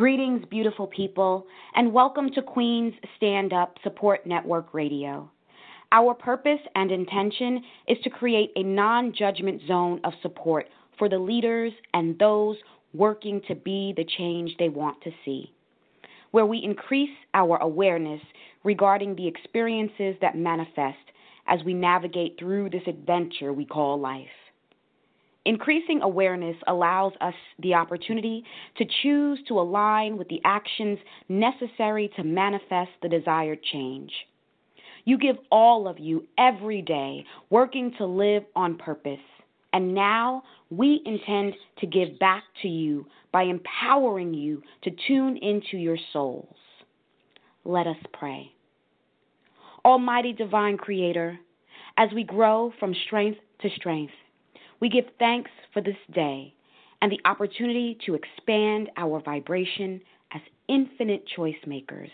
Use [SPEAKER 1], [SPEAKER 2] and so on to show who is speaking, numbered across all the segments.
[SPEAKER 1] Greetings, beautiful people, and welcome to Queen's Stand Up Support Network Radio. Our purpose and intention is to create a non judgment zone of support for the leaders and those working to be the change they want to see, where we increase our awareness regarding the experiences that manifest as we navigate through this adventure we call life. Increasing awareness allows us the opportunity to choose to align with the actions necessary to manifest the desired change. You give all of you every day working to live on purpose. And now we intend to give back to you by empowering you to tune into your souls. Let us pray. Almighty Divine Creator, as we grow from strength to strength, we give thanks for this day and the opportunity to expand our vibration as infinite choice makers.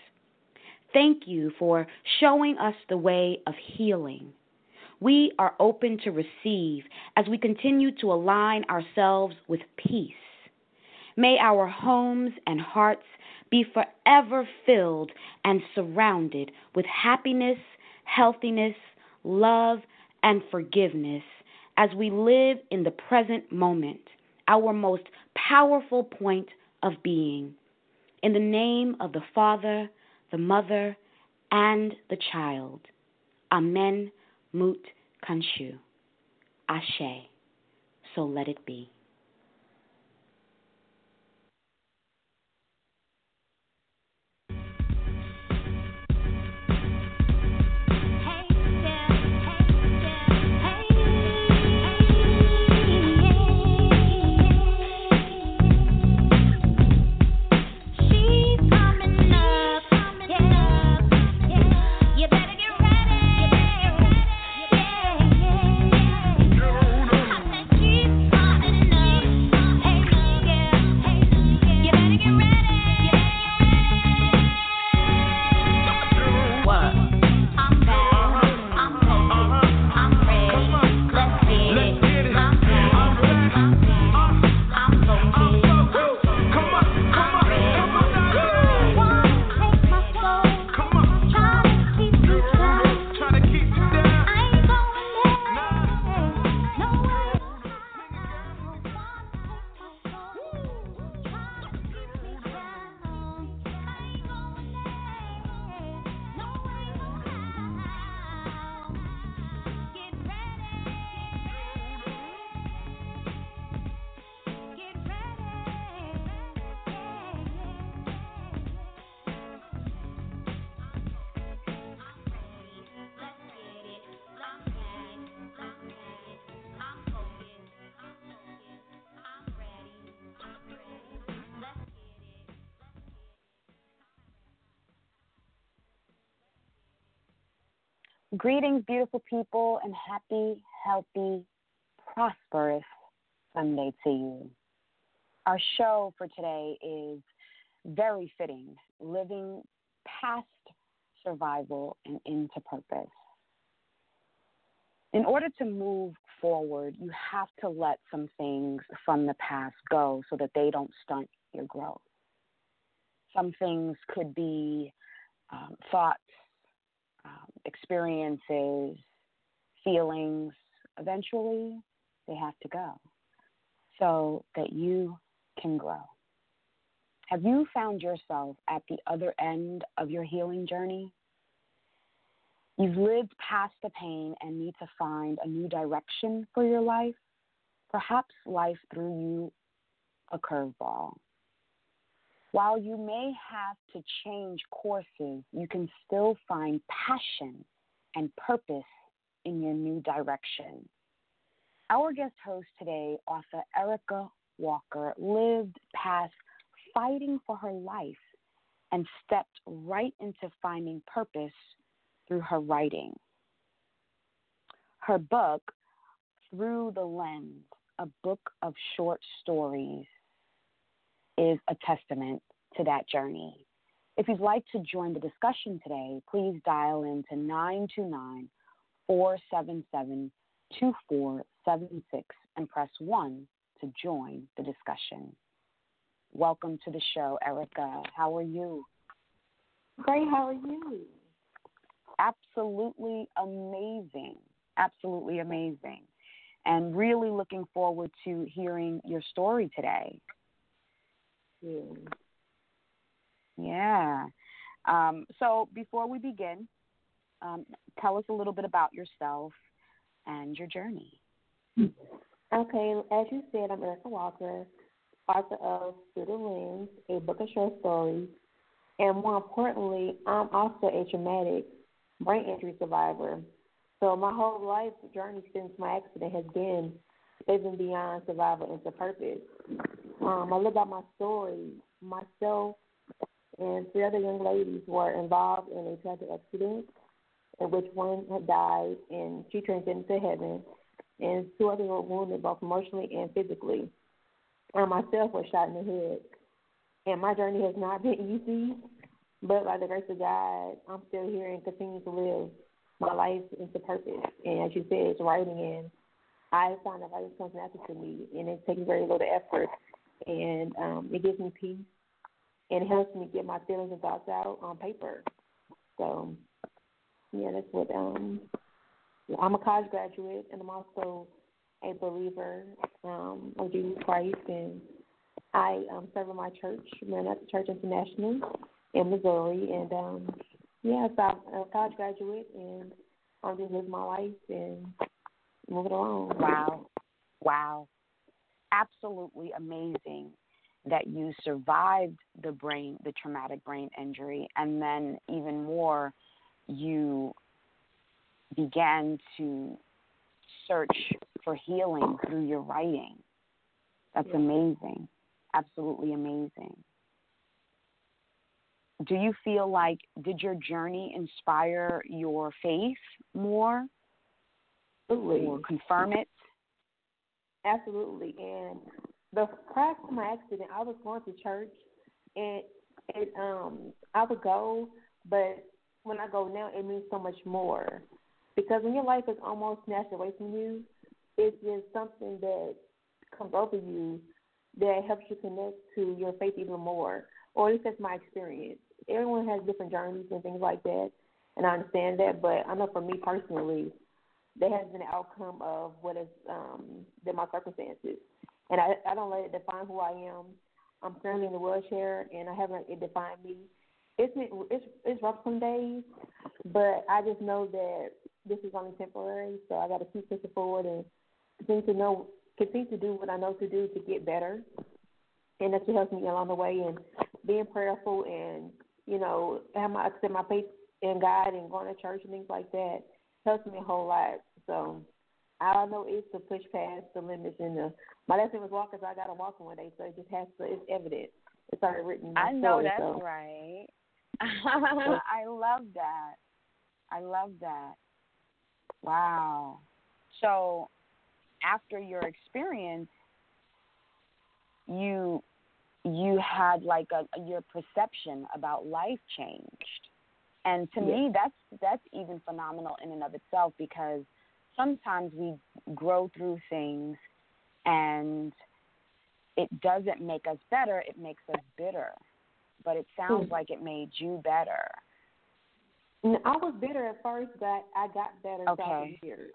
[SPEAKER 1] Thank you for showing us the way of healing. We are open to receive as we continue to align ourselves with peace. May our homes and hearts be forever filled and surrounded with happiness, healthiness, love, and forgiveness as we live in the present moment, our most powerful point of being. In the name of the Father, the Mother, and the Child. Amen. Mut Kanshu. Ashe. So let it be. Greetings, beautiful people, and happy, healthy, prosperous Sunday to you. Our show for today is very fitting living past survival and into purpose. In order to move forward, you have to let some things from the past go so that they don't stunt your growth. Some things could be um, thoughts experiences, feelings, eventually they have to go so that you can grow. Have you found yourself at the other end of your healing journey? You've lived past the pain and need to find a new direction for your life. Perhaps life threw you a curveball. While you may have to change courses, you can still find passion and purpose in your new direction. Our guest host today, author Erica Walker, lived past fighting for her life and stepped right into finding purpose through her writing. Her book, Through the Lens, a book of short stories, is a testament to that journey. If you'd like to join the discussion today, please dial in to 929 477 2476 and press 1 to join the discussion. welcome to the show, Erica. How are you?
[SPEAKER 2] Great. How are you?
[SPEAKER 1] Absolutely amazing. Absolutely amazing. And really looking forward to hearing your story today.
[SPEAKER 2] Yeah.
[SPEAKER 1] Yeah. Um, so before we begin, um, tell us a little bit about yourself and your journey.
[SPEAKER 2] Okay, as you said, I'm Erica Walker, author of Through the Lens, a book of short stories, and more importantly, I'm also a traumatic brain injury survivor. So my whole life journey since my accident has been living beyond survival into purpose. Um, I live out my story. Myself and three other young ladies were involved in a tragic accident in which one had died and she transcended to heaven, and two others were wounded both emotionally and physically. I myself was shot in the head. And my journey has not been easy, but by the grace of God, I'm still here and continue to live my life into purpose. And as you said, it's writing, and I find that writing comes natural to me, and it takes very little effort, and um, it gives me peace, and it helps me get my feelings and thoughts out on paper. So, yeah, that's what um, I'm a college graduate, and I'm also a believer um, of Jesus Christ, and I um, serve in my church, Maranatha Church International in Missouri, and um, yeah, so I'm a college graduate, and I'm just living my life and moving along.
[SPEAKER 1] Wow, wow, absolutely amazing that you survived the brain, the traumatic brain injury, and then even more, you began to search for healing through your writing. That's
[SPEAKER 2] yeah.
[SPEAKER 1] amazing. Absolutely amazing. Do you feel like did your journey inspire your faith more?
[SPEAKER 2] Absolutely.
[SPEAKER 1] Or confirm it?
[SPEAKER 2] Absolutely. And the prior to my accident, I was going to church, and it um I would go, but when I go now, it means so much more because when your life is almost snatched away from you, it's just something that comes over you that helps you connect to your faith even more. Or at least that's my experience. Everyone has different journeys and things like that, and I understand that. But I know for me personally, that has been the outcome of what is um, been my circumstances, and I I don't let it define who I am. I'm currently in the wheelchair, and I haven't it defined me. It's it's it's rough some days, but I just know that this is only temporary, so I got to keep pushing forward and continue to know, continue to do what I know to do to get better, and that's what helps me along the way. And being prayerful and you know, have my accept my faith in God and going to church and things like that helps me a whole lot. So all I know is to push past the limits and the my lesson was walk because I got to walk one day, so it just has to. It's evident. It's already written.
[SPEAKER 1] I know
[SPEAKER 2] story,
[SPEAKER 1] that's
[SPEAKER 2] so.
[SPEAKER 1] right. I love that. I love that. Wow. So after your experience, you you had like a your perception about life changed. And to me that's that's even phenomenal in and of itself because sometimes we grow through things and it doesn't make us better, it makes us bitter. But it sounds mm. like it made you better.
[SPEAKER 2] I was bitter at first, but I got better
[SPEAKER 1] okay.
[SPEAKER 2] years.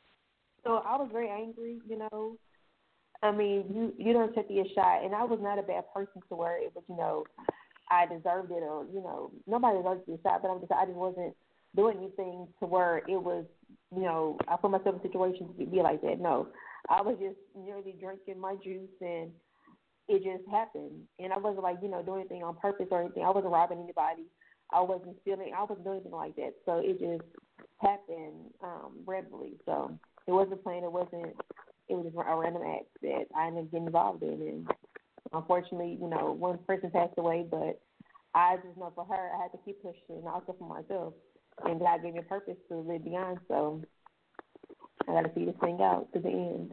[SPEAKER 2] So I was very angry, you know. I mean, you you don't take a shot, and I was not a bad person to where it was, you know, I deserved it, or you know, nobody deserves a shot, but I'm just I just wasn't doing anything to where it was, you know, I put myself in situations to be like that. No, I was just nearly drinking my juice, and it just happened, and I wasn't like you know doing anything on purpose or anything. I wasn't robbing anybody. I wasn't stealing. I wasn't doing anything like that. So it just happened um, randomly. So it wasn't planned. It wasn't. It was just a random act that I ended up getting involved in. And unfortunately, you know, one person passed away, but I just know for her, I had to keep pushing, and also for myself. And God gave me a purpose to live beyond. So I got to see this thing out to the end.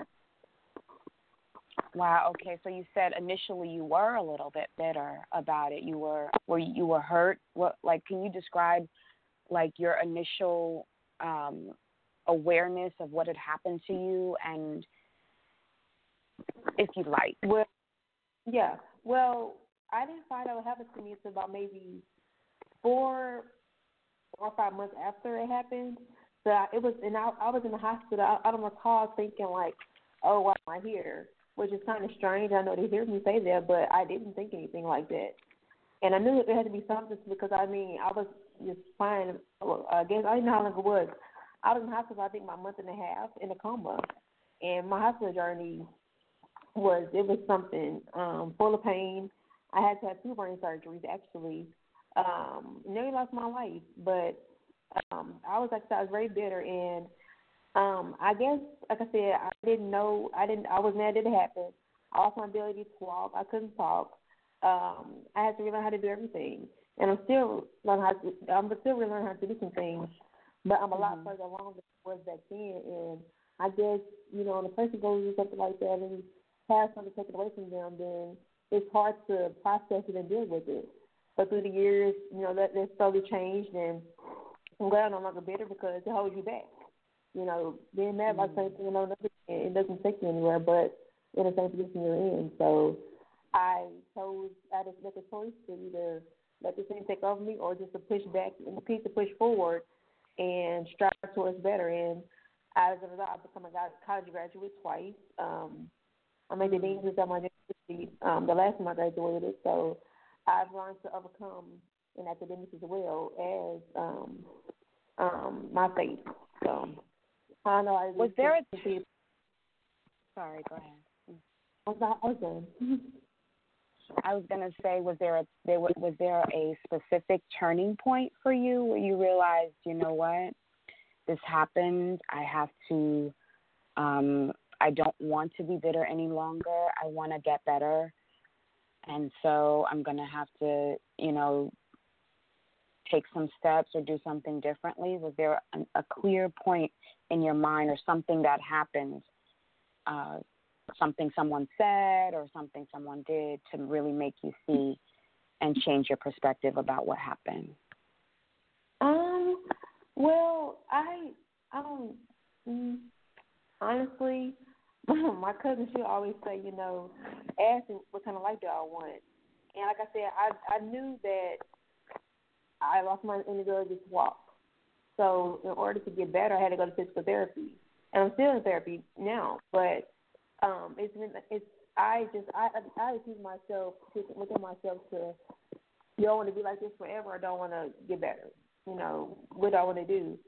[SPEAKER 1] Wow. Okay. So you said initially you were a little bit bitter about it. You were were you were hurt. What like can you describe like your initial um, awareness of what had happened to you and if you'd like.
[SPEAKER 2] Well, yeah. Well, I didn't find out what happened to me until about maybe four or five months after it happened. So it was, and I, I was in the hospital. I, I don't recall thinking like, "Oh, why am I here?" Which is kind of strange. I know they hear me say that, but I didn't think anything like that. And I knew that there had to be something because I mean I was just fine. I guess I didn't know how long it was. I was in the hospital I think my month and a half in a coma, and my hospital journey was it was something um, full of pain. I had to have two brain surgeries actually. Um, nearly lost my life, but um, I was like I was very bitter and um, I guess like I said, I didn't know I didn't I was mad that it happened. I lost my ability to walk. I couldn't talk. Um, I had to relearn how to do everything. And I'm still learning how to I'm still relearning how to do some things. But I'm a lot mm-hmm. further along than I was back then and I guess, you know, when a person goes through something like that and has something taken away from them, then it's hard to process it and deal with it. But through the years, you know, that that slowly changed, and I'm glad I'm no longer bitter because it holds you back. You know, being mad about mm-hmm. something, you know, it doesn't take you anywhere, but in the same position you're in. So I chose, I just make a choice to either let this thing take over me or just to push back and keep to push forward and strive towards better. And as a result, I've become a college graduate twice. Um, I made the dean's list at my university um, the last time I graduated, so I've learned to overcome in academics as well as um, um, my faith. So I don't know. I
[SPEAKER 1] was there a t- sorry? Go ahead.
[SPEAKER 2] I was done.
[SPEAKER 1] I was gonna say, was there a there was, was there a specific turning point for you where you realized, you know what, this happened. I have to um, I don't want to be bitter any longer. I want to get better. And so I'm going to have to, you know, take some steps or do something differently? Was there a, clear point in your mind or something that happened, uh, something someone said or something someone did to really make you see and change your perspective about what happened?
[SPEAKER 2] Um, well, I, mm, honestly, my cousin she always say, you know, ask what kind of life do I want. And like I said, I I knew that I lost my inability to walk. So in order to get better, I had to go to physical therapy, and I'm still in therapy now. But um, it's been it's I just I I accuse myself within myself to you don't want to be like this forever. I don't want to get better. You know what do I want to do,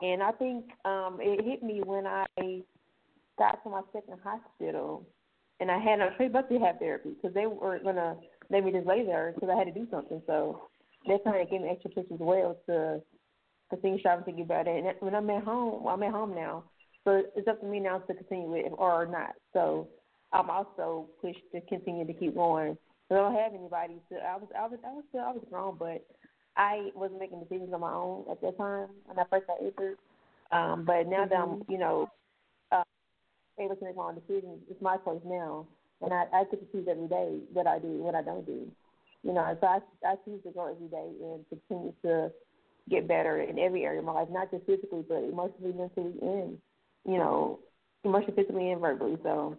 [SPEAKER 2] and I think um, it hit me when I got to my second hospital, and I had no choice but to have therapy because they weren't gonna let me just lay there because I had to do something. So kind of gave me extra push as well to continue striving to get better. And when I'm at home, well, I'm at home now, so it's up to me now to continue it or not. So I'm also pushed to continue to keep going. I don't have anybody to. I was, I was, I was still, I was grown, but I wasn't making decisions on my own at that time when I first got injured. Um, but now mm-hmm. that I'm, mm-hmm. you know, able to make my own decisions. It's my choice now, and I, I get to choose every day what I do, what I don't do. You know, so I, I choose to go every day and continue to get better in every area of my life, not just physically, but emotionally, mentally, and you know, emotionally, physically, and verbally. So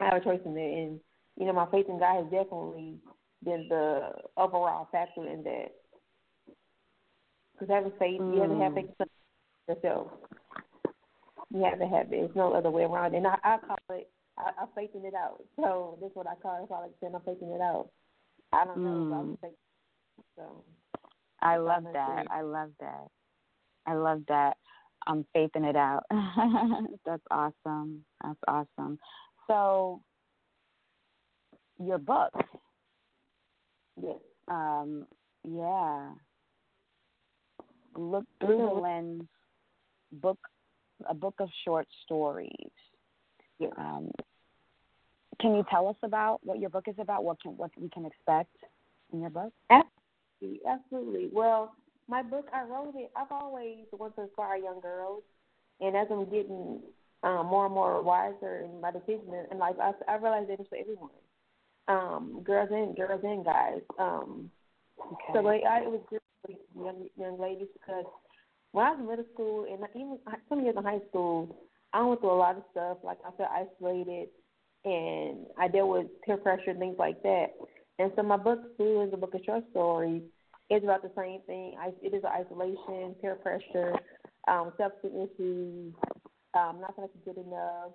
[SPEAKER 2] I have a choice in there, and you know, my faith in God has definitely been the overall factor in that. Because having faith, mm. you have to have faith in yourself. You have to have it. There's no other way around. And I, I call it, I, I'm faithing it out. So that's what I call it. I like saying I'm faithing it out. I don't know. Mm. So.
[SPEAKER 1] I love that. I love that. I love that. I'm faithing it out. That's awesome. That's awesome. So, your book.
[SPEAKER 2] Yes.
[SPEAKER 1] Um, yeah. Look through mm-hmm. the lens book a book of short stories.
[SPEAKER 2] Yeah.
[SPEAKER 1] Um, can you tell us about what your book is about? What can what we can expect in your book?
[SPEAKER 2] Absolutely, absolutely. Well, my book I wrote it. I've always wanted to inspire young girls, and as I'm getting um, more and more wiser in my decision and life, I, I realize that it's for everyone, um, girls and girls and guys. Um, okay. So like, I, it was good for young young ladies because when I was in middle school and even some years in high school, I went through a lot of stuff. Like I felt isolated, and I dealt with peer pressure and things like that. And so my book too is a book of short stories. It's about the same thing. I, it is isolation, peer pressure, um, substance issues, um, not feeling like good enough,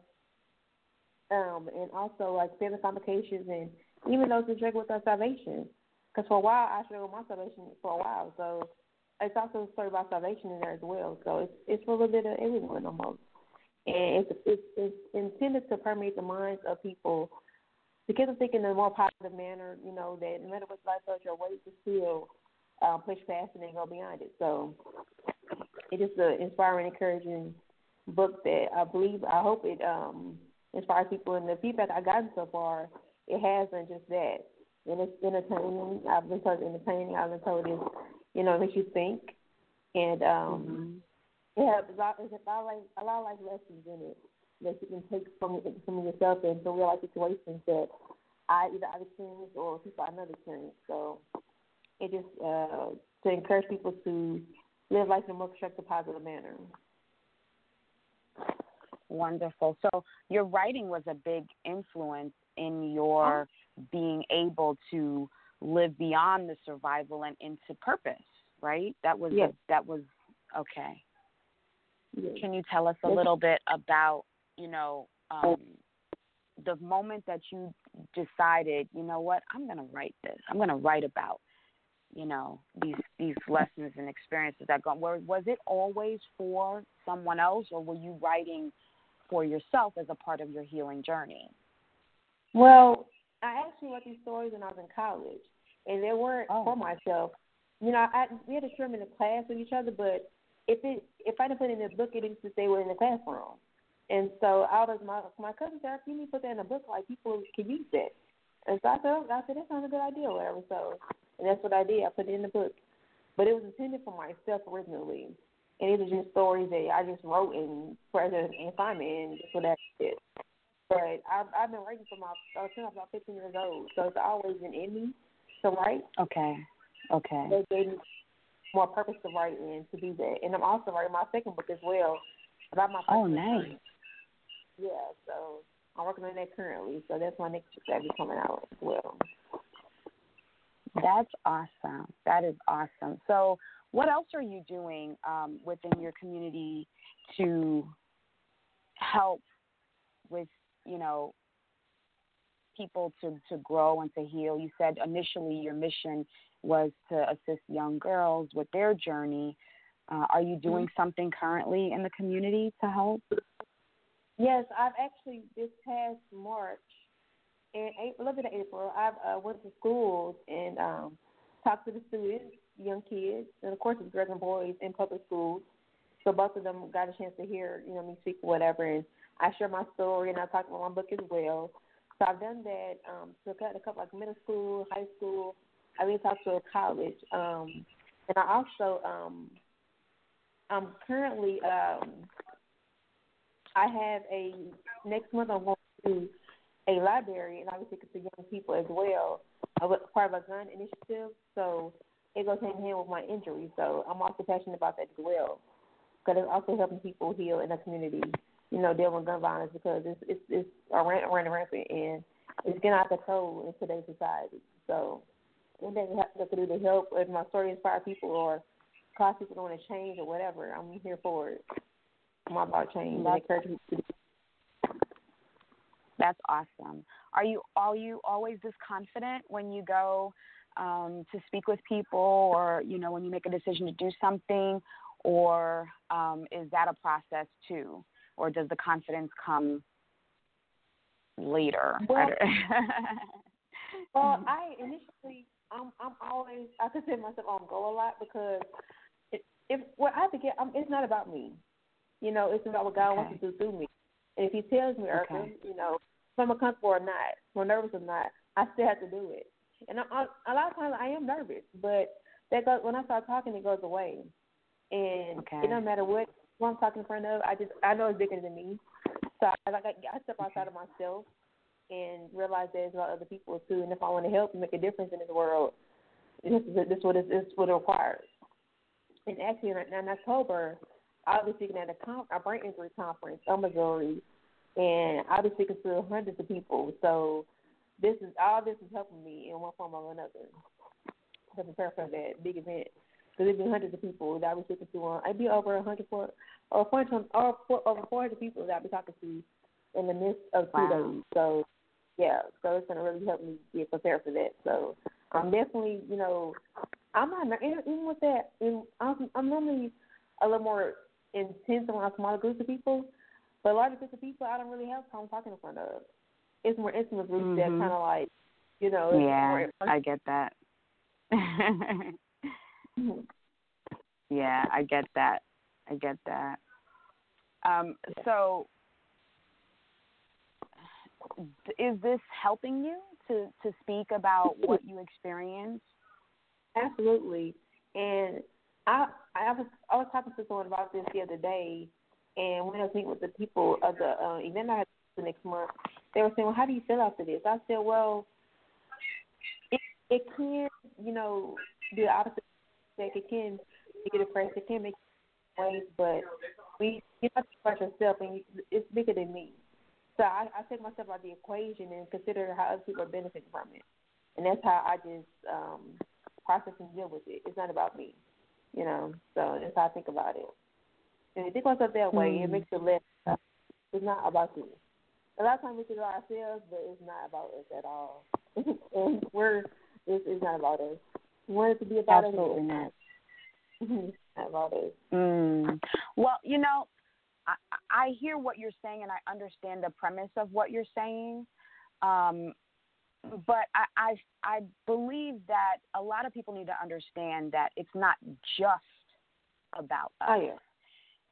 [SPEAKER 2] um, and also like family complications and even those who struggle with their salvation. Because for a while I struggled with my salvation for a while, so it's also a story about salvation in there as well. So it's it's for a little bit of everyone almost, and it's it's, it's intended to permeate the minds of people to get them thinking in a more positive manner. You know that no matter what life throws your way, to still um, push past it and go beyond it. So it is an inspiring, encouraging book that I believe I hope it um inspires people. And the feedback I've gotten so far, it has been just that. And it's entertaining. I've been told it's entertaining. I've been told it's you know makes you think, and um has a lot, it's a lot like a lot of like lessons in it that you can take from from yourself and from real life situations that I either I've experienced or people I know experienced. So it just uh, to encourage people to live life in a more constructive, positive manner.
[SPEAKER 1] Wonderful. So your writing was a big influence in your oh. being able to live beyond the survival and into purpose, right? That was
[SPEAKER 2] yes.
[SPEAKER 1] a, that was okay.
[SPEAKER 2] Yes.
[SPEAKER 1] Can you tell us a little bit about, you know, um, the moment that you decided, you know what, I'm going to write this. I'm going to write about you know these these lessons and experiences that gone was was it always for someone else or were you writing for yourself as a part of your healing journey
[SPEAKER 2] well i actually wrote these stories when i was in college and they weren't
[SPEAKER 1] oh.
[SPEAKER 2] for myself you know i we had to share them in the class with each other but if it if i didn't put it in the book it needs to stay within the classroom and so I was my my cousin said, "You need to put that in a book, like people can use that." And so I said, I said that sounds a good idea, or whatever. So and that's what I did. I put it in the book, but it was intended for myself originally, and these are just stories that I just wrote in present and assignment, and that's what that did. But I've I've been writing for my uh, since I was about 15 years old, so it's always been in me to write.
[SPEAKER 1] Okay. Okay.
[SPEAKER 2] They gave me more purpose to write and to do that, and I'm also writing my second book as well about my.
[SPEAKER 1] Oh, nice.
[SPEAKER 2] Yeah, so I'm working on that currently, so that's my next book that'll be coming out as well.
[SPEAKER 1] That's awesome. That is awesome. So, what else are you doing um, within your community to help with, you know, people to, to grow and to heal? You said initially your mission was to assist young girls with their journey. Uh, are you doing mm-hmm. something currently in the community to help?
[SPEAKER 2] Yes, I've actually this past March in April, a little bit of April, I uh, went to schools and um, talked to the students, young kids, and of course it's girls and boys in public schools. So both of them got a chance to hear, you know, me speak or whatever, and I share my story and I talk about my book as well. So I've done that. Um, so got a couple like middle school, high school. I even talked to a college, um, and I also um, I'm currently um, I have a next month I'm going to a library, and obviously it's to young people as well. I was part of a gun initiative, so it goes hand in hand with my injury. So I'm also passionate about that as well, because it's also helping people heal in the community. You know, deal with gun violence because it's it's it's running rampant and it's getting out of control in today's society. So anything we have to do to help, if my story inspire people or cause people to want to change or whatever, I'm here for it. I'm all about change and encourage people to do
[SPEAKER 1] that's awesome. Are you are you always this confident when you go um, to speak with people, or you know when you make a decision to do something, or um, is that a process too, or does the confidence come later?
[SPEAKER 2] Well, well I initially I'm I'm always I consider myself on go a lot because it, if what I have to get um, it's not about me. You know, it's about what God
[SPEAKER 1] okay.
[SPEAKER 2] wants to do through me. And if He tells me, okay. you know, if I'm comfortable or not, or nervous or not, I still have to do it. And I, I, a lot of times I am nervous, but that goes, when I start talking, it goes away. And
[SPEAKER 1] okay.
[SPEAKER 2] it doesn't matter what who I'm talking in front of. I just I know it's bigger than me. So I like I, I step outside of myself and realize there's a lot of other people too. And if I want to help and make a difference in this world, this is this is what is this what it requires. And actually, in, in October, I'll be speaking at a, con- a brain injury conference in Missouri and I'll be speaking to hundreds of people. So this is all this is helping me in one form or another to prepare for that big event. Because there'll be hundreds of people that I'll be speaking to on. I'd be over a hundred or four or four, over four hundred people that I'll be talking to in the midst of two wow. days. So yeah, so it's gonna really help me get prepared for that. So I'm definitely, you know, I'm not even with that. I'm, I'm normally a little more intense around smaller groups of people, but a larger groups of people, I don't really have problem talking in front of. It's more intimate groups mm-hmm. that kind of like, you know.
[SPEAKER 1] Yeah, I get that. mm-hmm. Yeah, I get that. I get that. Um, so, is this helping you to to speak about what you experienced?
[SPEAKER 2] Absolutely, and I I was I was talking to someone about this the other day, and when I was meeting with the people of the uh, event I had the next month, they were saying, "Well, how do you feel after this?" I said, "Well, it it can you know do the opposite it can make it depressed, it can make ways, but we you have to express yourself, and it's bigger than me. So I, I take myself out of the equation and consider how other people are benefiting from it, and that's how I just um, process and deal with it. It's not about me, you know. So that's how I think about it. And if you think about it that way, mm. it makes it less. It's not about you. A lot of times we think about ourselves, but it's not about us at all. and we're it's, it's not about us. We want it to be about
[SPEAKER 1] Absolutely
[SPEAKER 2] us. Absolutely not. not about us.
[SPEAKER 1] Mm. Well, you know, I, I hear what you're saying and I understand the premise of what you're saying. Um, but I, I I believe that a lot of people need to understand that it's not just about us.
[SPEAKER 2] Oh, yeah.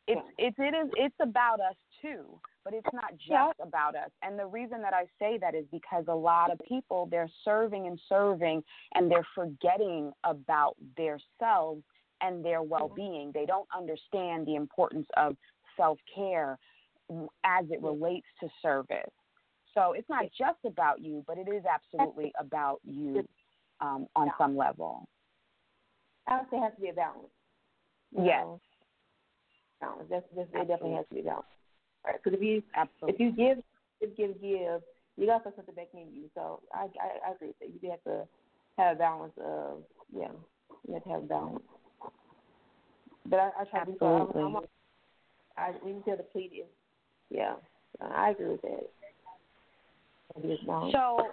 [SPEAKER 1] It's yeah. it's it is it's about us too, but it's not just yeah. about us. And the reason that I say that is because a lot of people they're serving and serving and they're forgetting about their selves and their mm-hmm. well-being. They don't understand the importance of self care as it relates to service. So it's not just about you, but it is absolutely about you um, on some level.
[SPEAKER 2] I would say it has to be a balance.
[SPEAKER 1] Yes.
[SPEAKER 2] Balance. That's, that's, it definitely has to be a balance. Right? Because if you
[SPEAKER 1] absolutely.
[SPEAKER 2] if you give give give give, you got to put something back in you. So I, I I agree that. You do have to have a balance of yeah. You have to have a balance. But I, I try
[SPEAKER 1] absolutely.
[SPEAKER 2] to be so I'm, I'm, I we need to deplete it. Yeah, I agree with that.
[SPEAKER 1] So,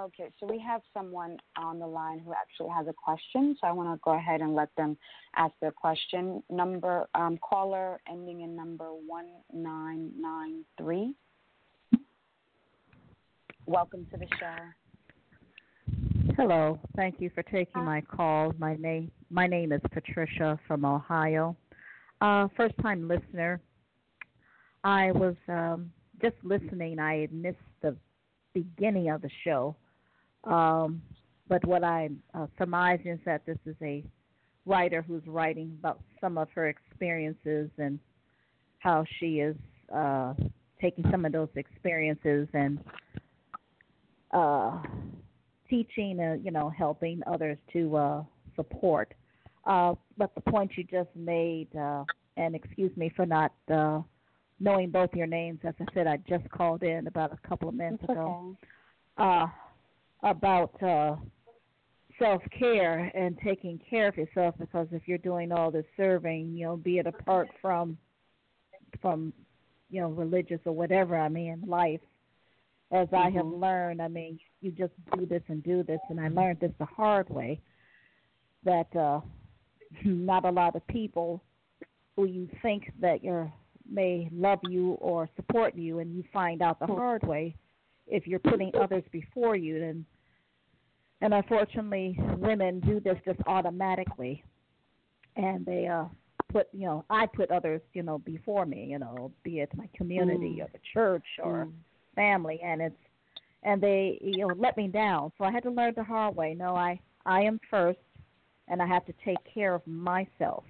[SPEAKER 1] okay, so we have someone on the line who actually has a question. So I want to go ahead and let them ask their question. Number um, caller ending in number one nine nine three. Welcome to the show.
[SPEAKER 3] Hello. Thank you for taking my call. My name my name is Patricia from Ohio. Uh, first time listener. I was um, just listening. I missed the beginning of the show. Um, but what I'm uh, surmising is that this is a writer who's writing about some of her experiences and how she is uh, taking some of those experiences and uh, teaching, uh, you know, helping others to uh, support. Uh, but the point you just made, uh, and excuse me for not uh, knowing both your names. As I said, I just called in about a couple of minutes ago uh, about uh, self care and taking care of yourself. Because if you're doing all this serving, you know, be it apart from from you know religious or whatever. I mean, life. As mm-hmm. I have mm-hmm. learned, I mean, you just do this and do this, and I learned this the hard way. That uh, not a lot of people who you think that you're may love you or support you, and you find out the hard way if you're putting others before you. And and unfortunately, women do this just automatically, and they uh put you know I put others you know before me, you know, be it my community mm. or the church or mm. family, and it's and they you know let me down. So I had to learn the hard way. No, I I am first, and I have to take care of myself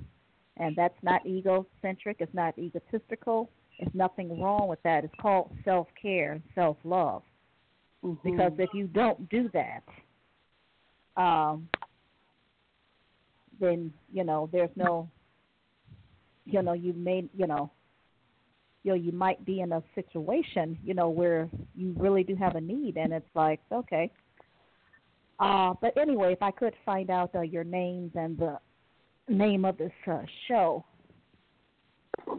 [SPEAKER 3] and that's not egocentric. It's not egotistical. There's nothing wrong with that. It's called self care and self love.
[SPEAKER 1] Mm-hmm.
[SPEAKER 3] Because if you don't do that, um, then you know there's no, you know, you may, you know, you know you might be in a situation you know where you really do have a need and it's like okay uh but anyway if i could find out uh, your names and the name of this uh, show.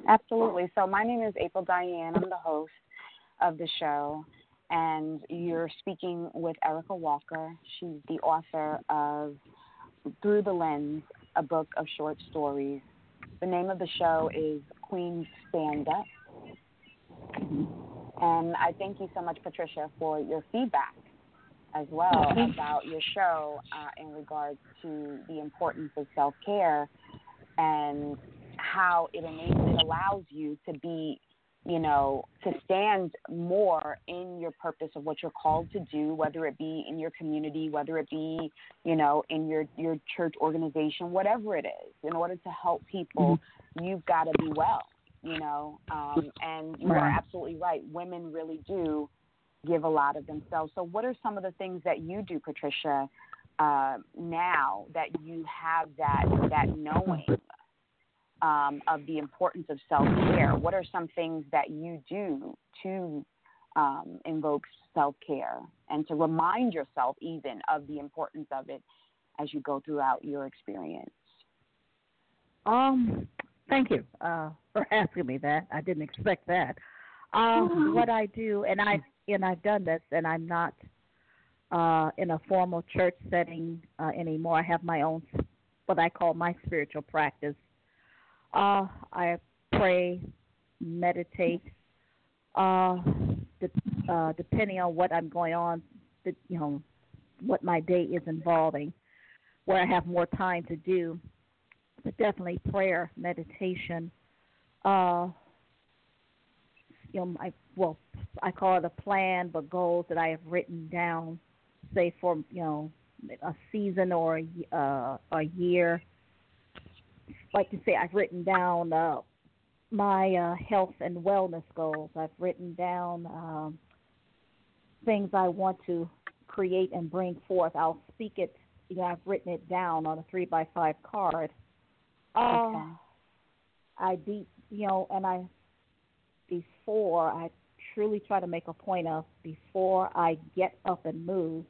[SPEAKER 1] Absolutely. So my name is april diane. I'm the host of the show. And you're speaking with erica walker. She's the author of through the lens a book of short stories. The name of the show is queens stand up. And I thank you so much, Patricia, for your feedback as well about your show uh, in regards to the importance of self care and how it enables, it allows you to be, you know, to stand more in your purpose of what you're called to do, whether it be in your community, whether it be, you know, in your your church organization, whatever it is. In order to help people, mm-hmm. you've got to be well you know. Um, and you are absolutely right. Women really do give a lot of themselves. So, what are some of the things that you do, Patricia, uh, now that you have that that knowing um, of the importance of self care? What are some things that you do to um, invoke self care and to remind yourself even of the importance of it as you go throughout your experience?
[SPEAKER 3] Um, Thank you uh, for asking me that. I didn't expect that. Um, what I do, and I and I've done this, and I'm not uh, in a formal church setting uh, anymore. I have my own, what I call my spiritual practice. Uh, I pray, meditate, uh, de- uh, depending on what I'm going on, the, you know, what my day is involving, where I have more time to do but definitely prayer, meditation. Uh, you know, I well, I call it a plan, but goals that I have written down, say for you know a season or a, uh, a year. Like you say, I've written down uh, my uh, health and wellness goals. I've written down um, things I want to create and bring forth. I'll speak it. You know, I've written it down on a three by five card uh, okay. I deep, you know, and I before I truly try to make a point of before I get up and move,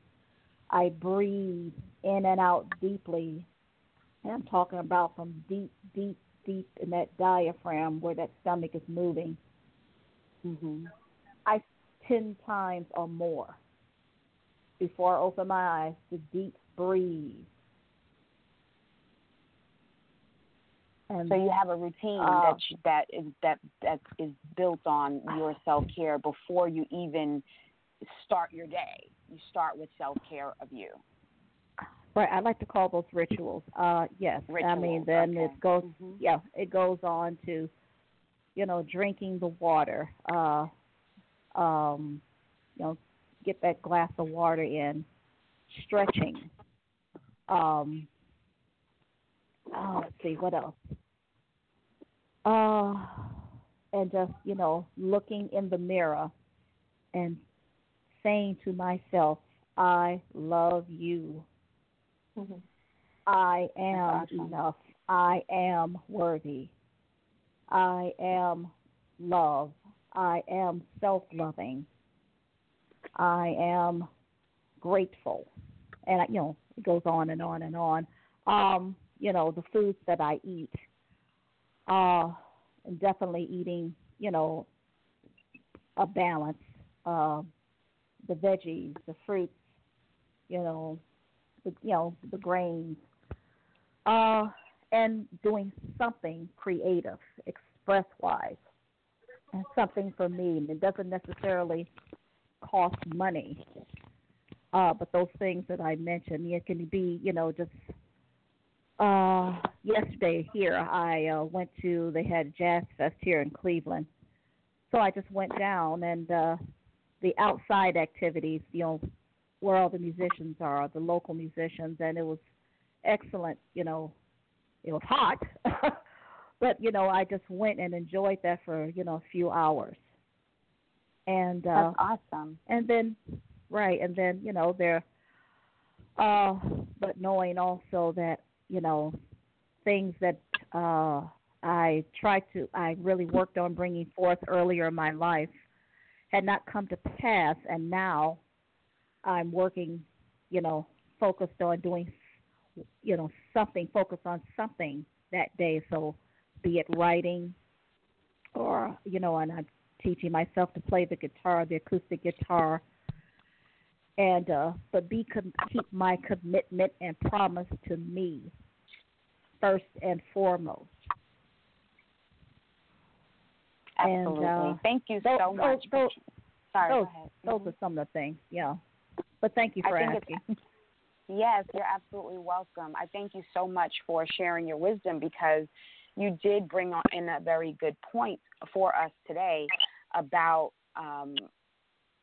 [SPEAKER 3] I breathe in and out deeply. And I'm talking about from deep, deep, deep in that diaphragm where that stomach is moving. Mm-hmm. I ten times or more before I open my eyes to deep breathe
[SPEAKER 1] so you have a routine uh, that you, that is that that is built on your self care before you even start your day. You start with self care of you.
[SPEAKER 3] Right, I like to call those rituals. Uh, yes,
[SPEAKER 1] rituals,
[SPEAKER 3] I mean then
[SPEAKER 1] okay.
[SPEAKER 3] it goes.
[SPEAKER 1] Mm-hmm.
[SPEAKER 3] Yeah, it goes on to, you know, drinking the water. Uh, um, you know, get that glass of water in, stretching. Um, oh, let's see, what else? Uh, and just, you know, looking in the mirror and saying to myself, I love you. Mm-hmm. I am awesome. enough. I am worthy. I am love. I am self loving. I am grateful. And, you know, it goes on and on and on. Um, you know, the foods that I eat. Uh, definitely eating, you know, a balance. Uh, the veggies, the fruits, you know, the you know the grains, uh, and doing something creative, express wise, and something for me. And it doesn't necessarily cost money, uh, but those things that I mentioned, it can be, you know, just uh, yesterday here, I uh, went to they had Jazz Fest here in Cleveland, so I just went down and uh, the outside activities, you know, where all the musicians are, the local musicians, and it was excellent. You know, it was hot, but you know, I just went and enjoyed that for you know a few hours. And
[SPEAKER 1] uh, that's awesome.
[SPEAKER 3] And then, right, and then you know there. Uh, but knowing also that you know, things that uh, I tried to, I really worked on bringing forth earlier in my life had not come to pass, and now I'm working, you know, focused on doing, you know, something, focused on something that day. So, be it writing, or you know, and I'm teaching myself to play the guitar, the acoustic guitar, and uh, but be keep my commitment and promise to me first and foremost.
[SPEAKER 1] Absolutely. And, uh, Thank you so those, much.
[SPEAKER 3] Those,
[SPEAKER 1] Sorry.
[SPEAKER 3] Those, those are some of the things. Yeah. But thank you for asking.
[SPEAKER 1] Yes, you're absolutely welcome. I thank you so much for sharing your wisdom because you did bring in a very good point for us today about um,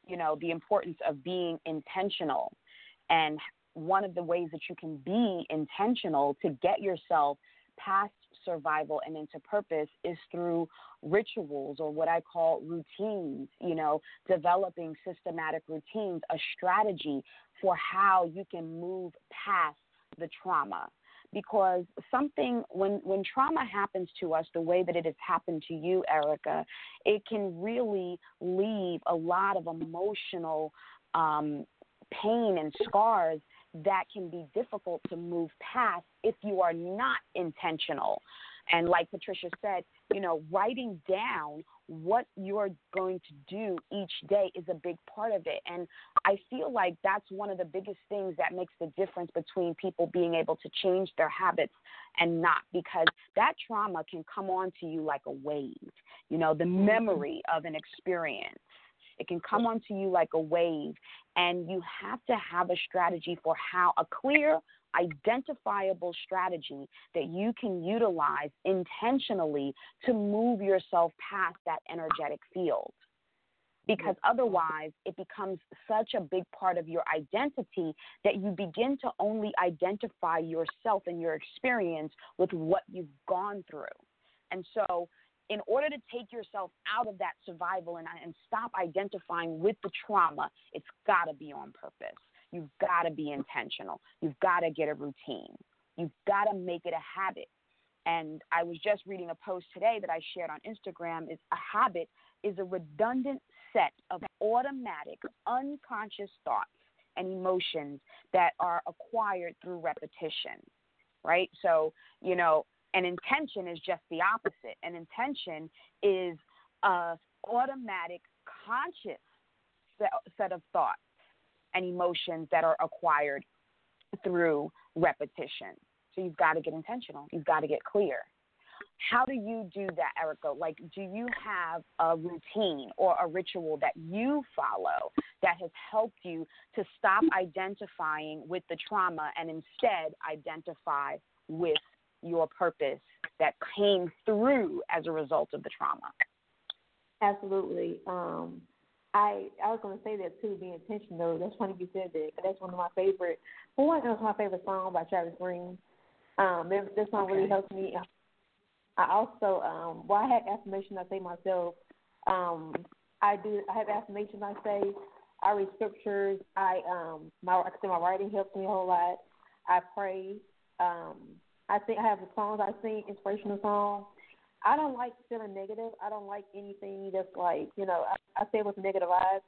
[SPEAKER 1] you know the importance of being intentional and one of the ways that you can be intentional to get yourself past survival and into purpose is through rituals or what I call routines, you know, developing systematic routines, a strategy for how you can move past the trauma. Because something, when, when trauma happens to us the way that it has happened to you, Erica, it can really leave a lot of emotional um, pain and scars that can be difficult to move past if you are not intentional. And like Patricia said, you know, writing down what you're going to do each day is a big part of it. And I feel like that's one of the biggest things that makes the difference between people being able to change their habits and not, because that trauma can come on to you like a wave, you know, the mm-hmm. memory of an experience. It can come onto you like a wave, and you have to have a strategy for how a clear, identifiable strategy that you can utilize intentionally to move yourself past that energetic field. Because otherwise, it becomes such a big part of your identity that you begin to only identify yourself and your experience with what you've gone through. And so, in order to take yourself out of that survival and, and stop identifying with the trauma, it's got to be on purpose. You've got to be intentional. You've got to get a routine. You've got to make it a habit. And I was just reading a post today that I shared on Instagram is a habit is a redundant set of automatic unconscious thoughts and emotions that are acquired through repetition. Right? So, you know, an intention is just the opposite. An intention is a automatic conscious set of thoughts and emotions that are acquired through repetition. So you've got to get intentional. You've got to get clear. How do you do that, Erica? Like, do you have a routine or a ritual that you follow that has helped you to stop identifying with the trauma and instead identify with your purpose that came through as a result of the trauma?
[SPEAKER 2] Absolutely. Um, I I was gonna say that too, being intentional. That's funny you said that. That's one of my favorite. For one, that's my favorite song by Travis Greene. Um, this, this song okay. really helps me. I also, um, well, I have affirmations I say myself. Um, I do. I have affirmations I say. I read scriptures. I um, my I said, my writing helps me a whole lot. I pray. Um, I think I have the songs I sing, inspirational songs. I don't like feeling negative. I don't like anything that's like, you know, I, I say with negative vibes.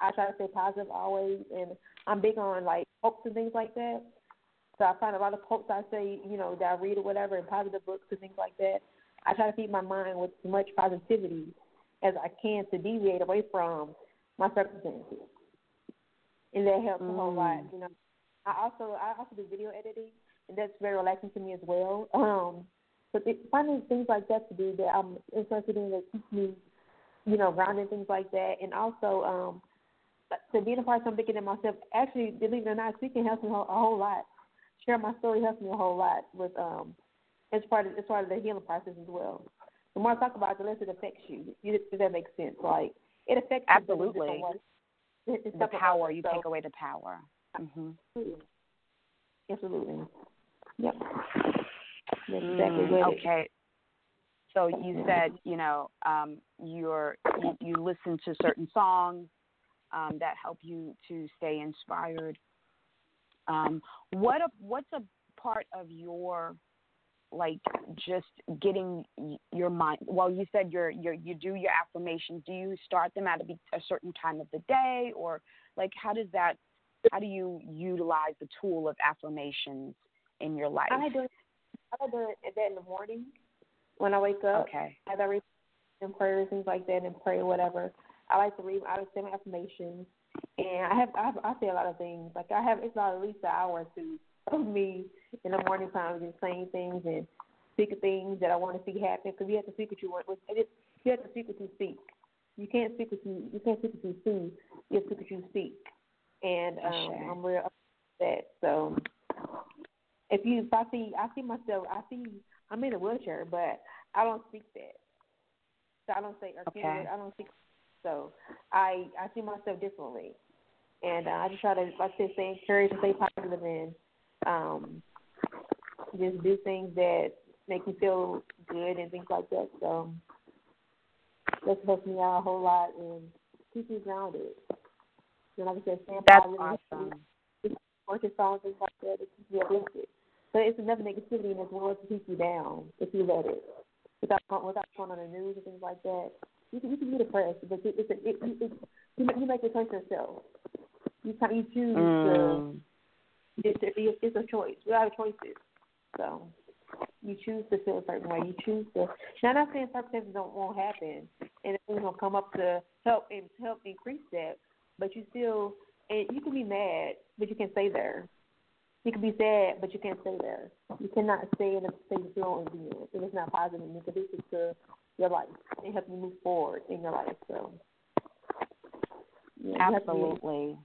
[SPEAKER 2] I try to stay positive always, and I'm big on like hopes and things like that. So I find a lot of quotes I say, you know, that I read or whatever, and positive books and things like that. I try to feed my mind with as much positivity as I can to deviate away from my circumstances, and that helps mm. a whole lot. Mm. You know, I also I also do video editing, and that's very relaxing to me as well. Um, but it, finding things like that to do that I'm interested in that keeps me, you know, grounded things like that, and also um, to be in a part of something in myself. Actually, believe it or not, speaking helps me a whole, a whole lot. Share my story helps me a whole lot with um, it's part of it's part of the healing process as well. The more I talk about it, the less it affects you. If that makes sense, like it affects
[SPEAKER 1] absolutely. You the power you take away the power. Mm-hmm.
[SPEAKER 2] Absolutely. Yep. That's exactly mm, what
[SPEAKER 1] okay. So you said, you know, um, you're you, you listen to certain songs um, that help you to stay inspired. Um, what a, what's a part of your like just getting your mind well you said you're you're you do your affirmations do you start them at a, a certain time of the day or like how does that how do you utilize the tool of affirmations in your life
[SPEAKER 2] i do it i do that in the morning when i wake up
[SPEAKER 1] okay
[SPEAKER 2] as i read and prayers things like that and pray whatever i like to read i would say my affirmations and i have i, have, I say a lot of things like i have it's about at least an hour or two of me in the morning time just saying things and speaking things that I want to see happen because you have to speak what you want. You have to speak what you speak. You can't speak what you you can't speak what you see. You have to speak what you speak. And um, sure. I'm real that. So if you if I see I see myself I see I'm in a wheelchair, but I don't speak that. So I don't say
[SPEAKER 1] okay.
[SPEAKER 2] I don't speak. So I I see myself differently, and uh, I just try to like I said, stay encouraged and stay positive and um, just do things that make me feel good and things like that. So that's helped me out a whole lot and keep me grounded. And like I said, stand
[SPEAKER 1] that's
[SPEAKER 2] positive.
[SPEAKER 1] awesome.
[SPEAKER 2] Working songs, things like that, it keeps me uplifted. But it's enough negativity in this world to keep you down if you let it. Without without going on the news and things like that, you can you can be depressed, but it, it's a, it, it, it, you, you make the choice yourself. You you choose mm. to it's a, it's a choice. We have choices. So you choose to feel a certain way. You choose to. Now, I'm not saying circumstances don't won't happen, and things will come up to help and help increase that. But you still, and you can be mad, but you can stay there. You can be sad, but you can't stay there. You cannot stay in a state of feeling if it's not positive and conducive to your life and help you move forward in your life. So,
[SPEAKER 1] yeah, absolutely.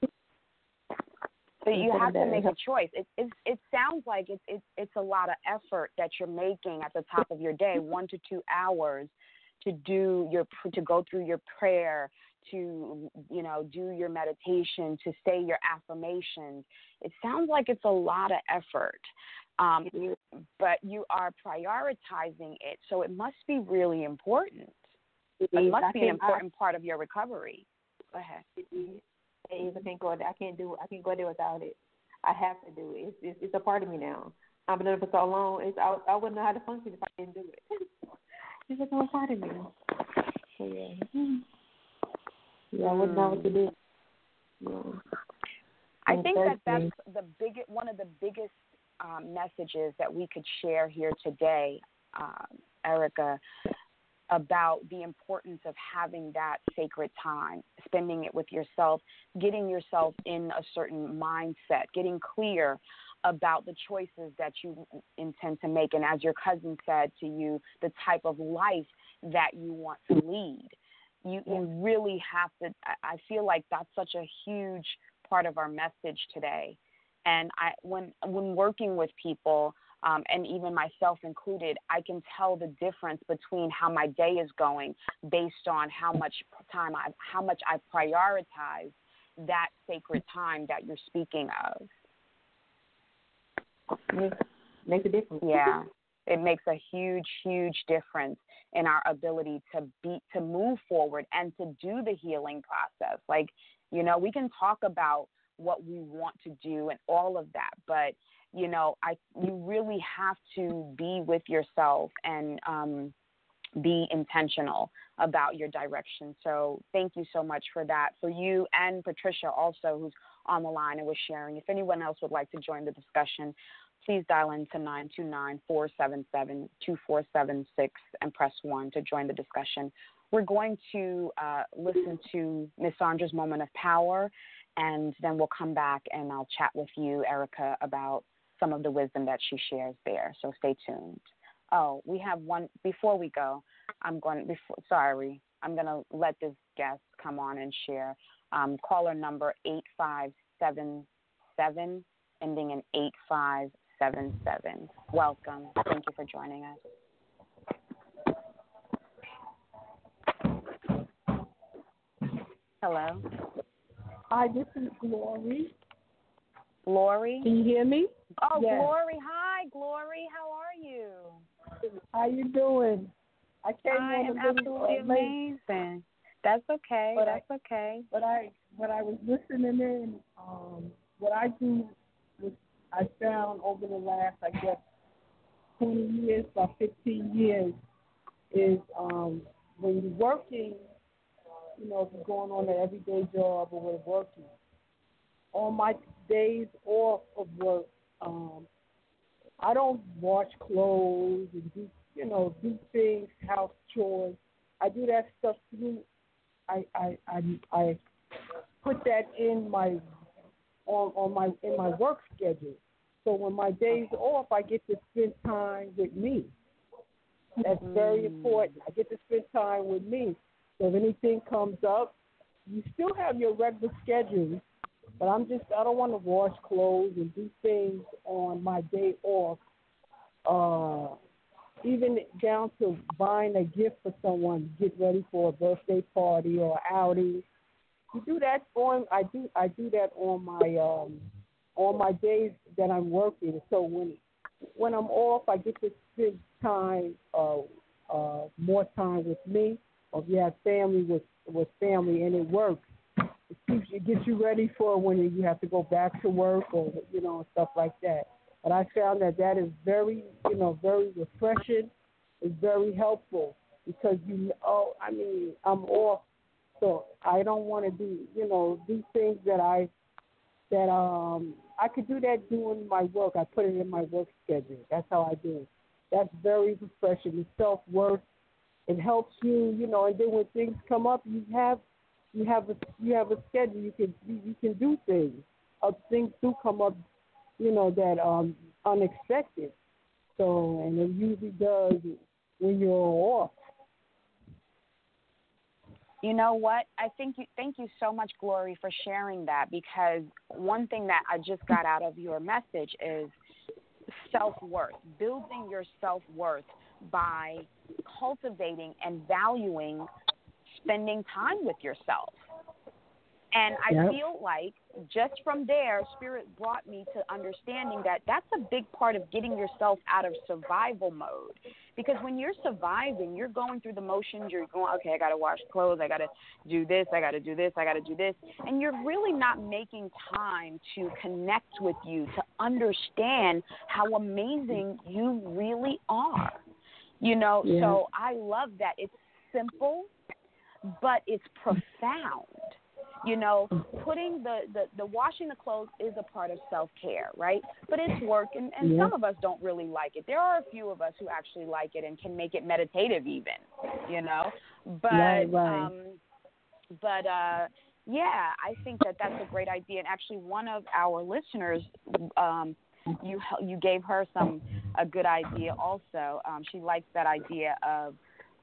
[SPEAKER 1] So you have to make a choice. It it it sounds like it's it's it's a lot of effort that you're making at the top of your day, one to two hours, to do your to go through your prayer, to you know do your meditation, to say your affirmations. It sounds like it's a lot of effort, um, but you are prioritizing it, so it must be really important. It, must be an important part of your recovery. Go ahead.
[SPEAKER 2] I can't go. there. I can't do. I can't go there without it. I have to do it. It's it's, it's a part of me now. I've been doing it for so long. It's I, I wouldn't know how to function if I didn't do it. it's like a part of me. So yeah, yeah, I wouldn't know what to do. Yeah.
[SPEAKER 1] I think that that's the biggest one of the biggest um, messages that we could share here today, uh, Erica, about the importance of having that sacred time, spending it with yourself, getting yourself in a certain mindset, getting clear about the choices that you intend to make. And as your cousin said to you, the type of life that you want to lead. You, you really have to, I feel like that's such a huge part of our message today. And I, when, when working with people, um, and even myself included, I can tell the difference between how my day is going based on how much time I, how much I prioritize that sacred time that you're speaking of.
[SPEAKER 2] Makes a difference.
[SPEAKER 1] Yeah, it makes a huge, huge difference in our ability to be to move forward and to do the healing process. Like, you know, we can talk about what we want to do and all of that, but you know, I you really have to be with yourself and um, be intentional about your direction. So thank you so much for that. For you and Patricia also, who's on the line and was sharing. If anyone else would like to join the discussion, please dial into 929-477-2476 and press 1 to join the discussion. We're going to uh, listen to Miss Sandra's moment of power, and then we'll come back and I'll chat with you, Erica, about some of the wisdom that she shares there. So stay tuned. Oh, we have one before we go. I'm going before. Sorry, I'm going to let this guest come on and share. Um, caller number eight five seven seven, ending in eight five seven seven. Welcome. Thank you for joining us. Hello.
[SPEAKER 4] Hi, this is Glory.
[SPEAKER 1] Glory.
[SPEAKER 4] Can you hear me?
[SPEAKER 1] Oh, yes. Glory. Hi, Glory. How are you?
[SPEAKER 4] How you doing?
[SPEAKER 1] I came I am absolutely amazing. That's okay. But That's
[SPEAKER 4] I,
[SPEAKER 1] okay.
[SPEAKER 4] But I, but I was listening in. Um, what I do was I found over the last, I guess, 20 years, about 15 years, is um, when you're working, you know, if you're going on an everyday job or we're working, on my days off of work, um, I don't wash clothes and do, you know, do things, house chores. I do that stuff through. I I I, I put that in my on on my in my work schedule. So when my days off, I get to spend time with me. That's very
[SPEAKER 1] Mm.
[SPEAKER 4] important. I get to spend time with me. So if anything comes up, you still have your regular schedule, but I'm just I don't want to wash clothes and do things on my day off. Uh, even down to buying a gift for someone, get ready for a birthday party or outing. You do that on I do I do that on my um on my days that I'm working. So when when I'm off, I get to spend time uh uh more time with me. Or if you have family with with family, and it works. It keeps you gets you ready for when you have to go back to work or you know stuff like that. But I found that that is very you know very refreshing. It's very helpful because you oh I mean I'm off, so I don't want to do you know do things that I that um I could do that doing my work. I put it in my work schedule. That's how I do it. That's very refreshing. It's self worth. It helps you, you know. And then when things come up, you have you have a you have a schedule. You can you, you can do things. Uh, things do come up, you know, that um unexpected. So and it usually does when you're off.
[SPEAKER 1] You know what? I think you thank you so much, Glory, for sharing that because one thing that I just got out of your message is self worth, building your self worth by cultivating and valuing spending time with yourself. And I
[SPEAKER 4] Yep.
[SPEAKER 1] feel like just from there, Spirit brought me to understanding that that's a big part of getting yourself out of survival mode. Because when you're surviving, you're going through the motions, you're going, okay, I got to wash clothes, I got to do this, I got to do this, I got to do this. And you're really not making time to connect with you, to understand how amazing you really are. You know,
[SPEAKER 4] Yeah.
[SPEAKER 1] so I love that. It's simple, but it's profound. You know, putting the, the, the washing the clothes is a part of self care, right? But it's work, and, and
[SPEAKER 4] Yeah.
[SPEAKER 1] some of us don't really like it. There are a few of us who actually like it and can make it meditative, even, you know. But,
[SPEAKER 4] Right, right.
[SPEAKER 1] um, but, uh, yeah, I think that that's a great idea. And actually, one of our listeners, um, you you gave her some a good idea also. Um, she likes that idea of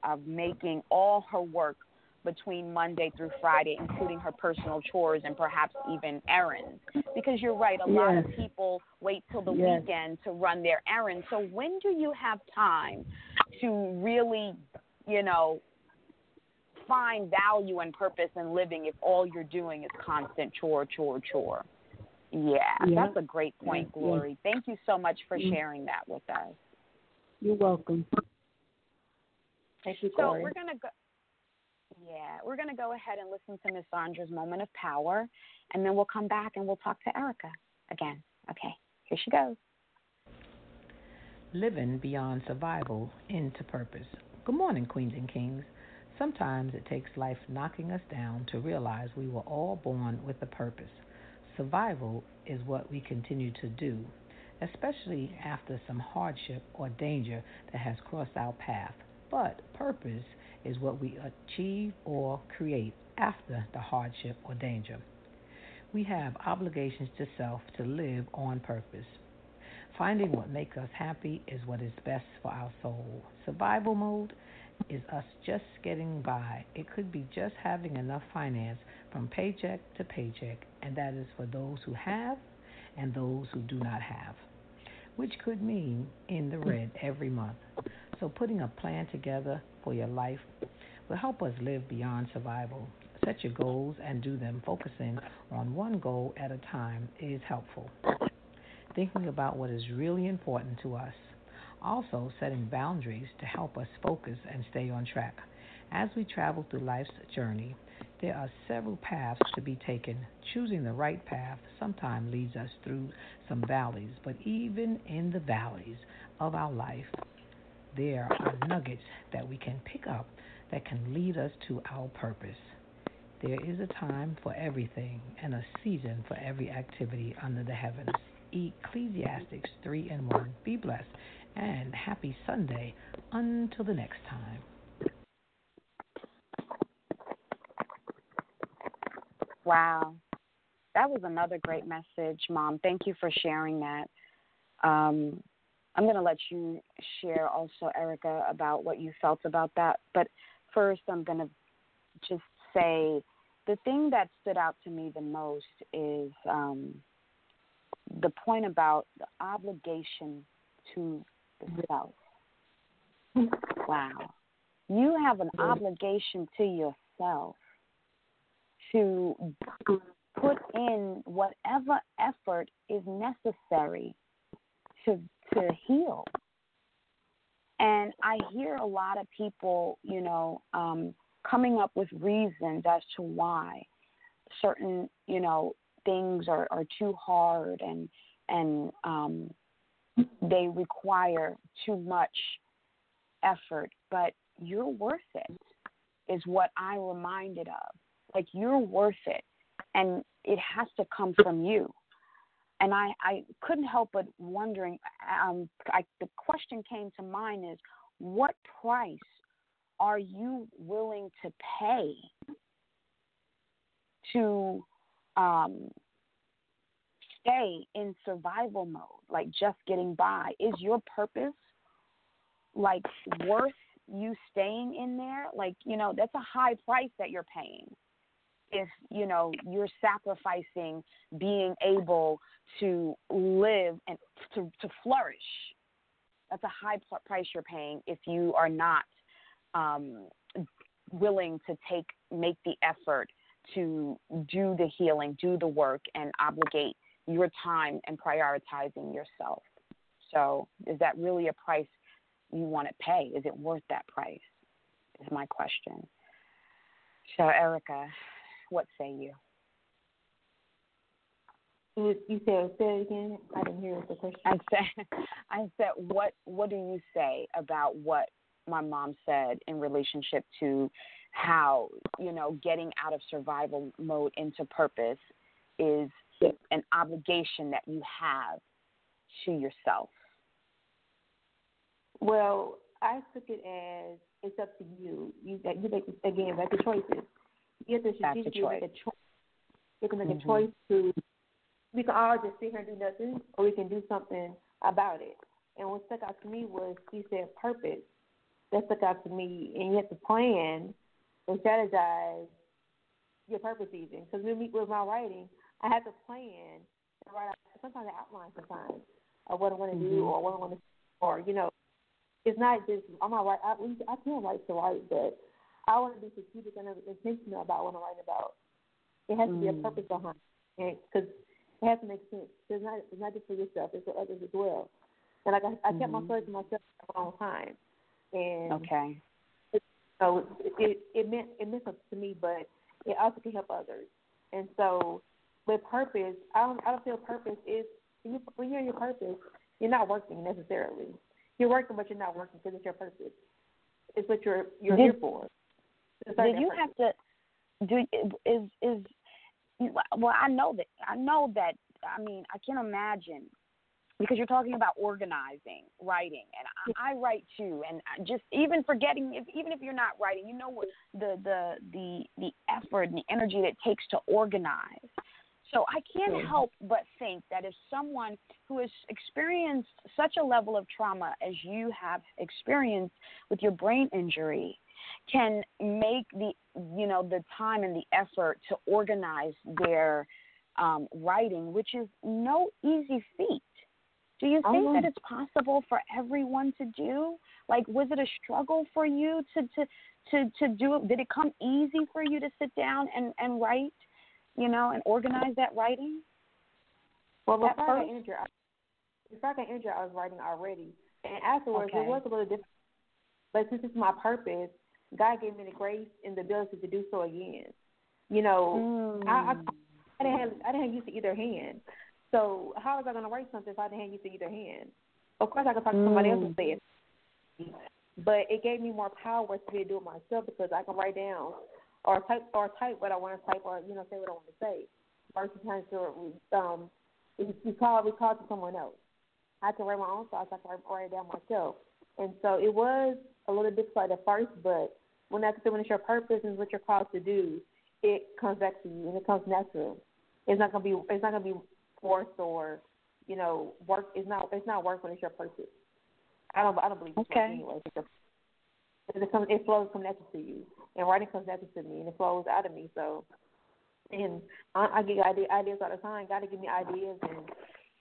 [SPEAKER 1] of making all her work between Monday through Friday, including her personal chores and perhaps even errands. Because you're right, a lot of people wait till the
[SPEAKER 4] Yes.
[SPEAKER 1] weekend to run their errands. So when do you have time to really, you know, find value and purpose in living if all you're doing is constant chore, chore, chore? Yeah,
[SPEAKER 4] Yeah.
[SPEAKER 1] that's a great point,
[SPEAKER 4] Yeah, yeah.
[SPEAKER 1] Glory. Thank you so much for sharing that with us.
[SPEAKER 4] You're welcome. Thank you,
[SPEAKER 1] Glory.
[SPEAKER 4] So
[SPEAKER 1] we're gonna go. Yeah, we're gonna go ahead and listen to Miss Sandra's moment of power, and then we'll come back and we'll talk to Erica again. Okay, here she goes.
[SPEAKER 5] Living beyond survival into purpose. Good morning, queens and kings. Sometimes it takes life knocking us down to realize we were all born with a purpose. Survival is what we continue to do, especially after some hardship or danger that has crossed our path. But purpose is what we achieve or create after the hardship or danger. We have obligations to self to live on purpose. Finding what makes us happy is what is best for our soul. Survival mode is us just getting by. It could be just having enough finance from paycheck to paycheck, and that is for those who have and those who do not have, which could mean in the red every month. So, putting a plan together for your life will help us live beyond survival. Set your goals and do them, focusing on one goal at a time is helpful thinking about what is really important to us. Also, setting boundaries to help us focus and stay on track. As we travel through life's journey, There are several paths to be taken. Choosing the right path sometimes leads us through some valleys, but even in the valleys of our life, there are nuggets that we can pick up that can lead us to our purpose. There is a time for everything and a season for every activity under the heavens. Ecclesiastes 3 and 1. Be blessed and happy Sunday until the next time.
[SPEAKER 1] Wow. That was another great message, Mom. Thank you for sharing that. Um, I'm going to let you share also, Erica, about what you felt about that. But first, I'm going to just say the thing that stood out to me the most is um, the point about the obligation to the self. Wow. You have an obligation to yourself to put in whatever effort is necessary to to heal. And I hear a lot of people, you know, um, coming up with reasons as to why certain, you know, things are, are too hard and and um, they require too much effort. But you're worth it, is what I'm reminded of. Like you're worth it, and it has to come from you. And I, I couldn't help but wondering. Um, I, the question came to mind is, what price are you willing to pay to um, stay in survival mode, like just getting by? Is your purpose like worth you staying in there? Like, you know, that's a high price that you're paying if you know you're sacrificing being able to live and to, to flourish that's a high price you're paying if you are not um, willing to take make the effort to do the healing do the work and obligate your time and prioritizing yourself. So is that really a price you want to pay? Is it worth that price? Is my question. So erica what say you?
[SPEAKER 2] You said say it again. I didn't hear the question.
[SPEAKER 1] I said, I said, what What do you say about what my mom said in relationship to how you know getting out of survival mode into purpose is an obligation that you have to yourself?
[SPEAKER 2] Well, I took it as it's up to you. You, that you make again, like the choices you have to strategically make a choice. You can make mm-hmm. a choice to. We can all just sit here and do nothing, or we can do something about it. And what stuck out to me was she said purpose. That stuck out to me, and you have to plan and strategize your purpose even. Because when we, with my writing, I have to plan and write. Out, sometimes I outline sometimes of what I want to mm-hmm. do or what I want to, or you know, it's not just I'm not right. I, I can't write to write, but I want to be strategic and intentional about what I'm writing about. It has to be a mm. purpose behind it because it has to make sense. It's not, it's not just for yourself; it's for others as well. And like I, I kept my mm-hmm. story to myself for a long time. And
[SPEAKER 1] okay.
[SPEAKER 2] It, so it, it it meant it meant something to me, but it also can help others. And so with purpose, I don't I don't feel purpose is when, you, when you're in your purpose, you're not working necessarily. You're working, but you're not working because it's your purpose. It's what you're you're Did, here for.
[SPEAKER 1] Did you have to do is is well I know that I know that I mean I can imagine because you're talking about organizing, writing, and I, I write too. And just even forgetting, if, even if you're not writing, you know what the the the the effort and the energy that it takes to organize. So I can't help but think that if someone who has experienced such a level of trauma as you have experienced with your brain injury, can make the you know the time and the effort to organize their um, writing, which is no easy feat. Do you think that it's possible for everyone to do? Like, was it a struggle for you to to to to do it? Did it come easy for you to sit down and and write, you know, and organize that writing?
[SPEAKER 2] Well, before I entered, before I got injured, I was writing already, and afterwards okay. it was a little different. But since it's my purpose, God gave me the grace and the ability to do so again. You know,
[SPEAKER 1] mm.
[SPEAKER 2] I, I I didn't have I didn't have use to either hand. So how was I going to write something if I didn't have use to either hand? Of course, I could talk to somebody else and say it, but it gave me more power to be able to do it myself because I can write down or type or type what I want to type or you know say what I want to say versus trying to um we call we call to someone else. I had to write my own thoughts. I can write it down myself, and so it was a little difficult at first, but when that's when it's your purpose and what you're called to do, it comes back to you and it comes natural. It's not gonna be it's not gonna be forced or you know work. It's not it's not work when it's your purpose. I don't I don't believe it's
[SPEAKER 1] okay.
[SPEAKER 2] anyway. It comes it flows from natural to you, and writing comes natural to me, and it flows out of me. So, and I, I get idea, ideas all the time. Got to give me ideas and.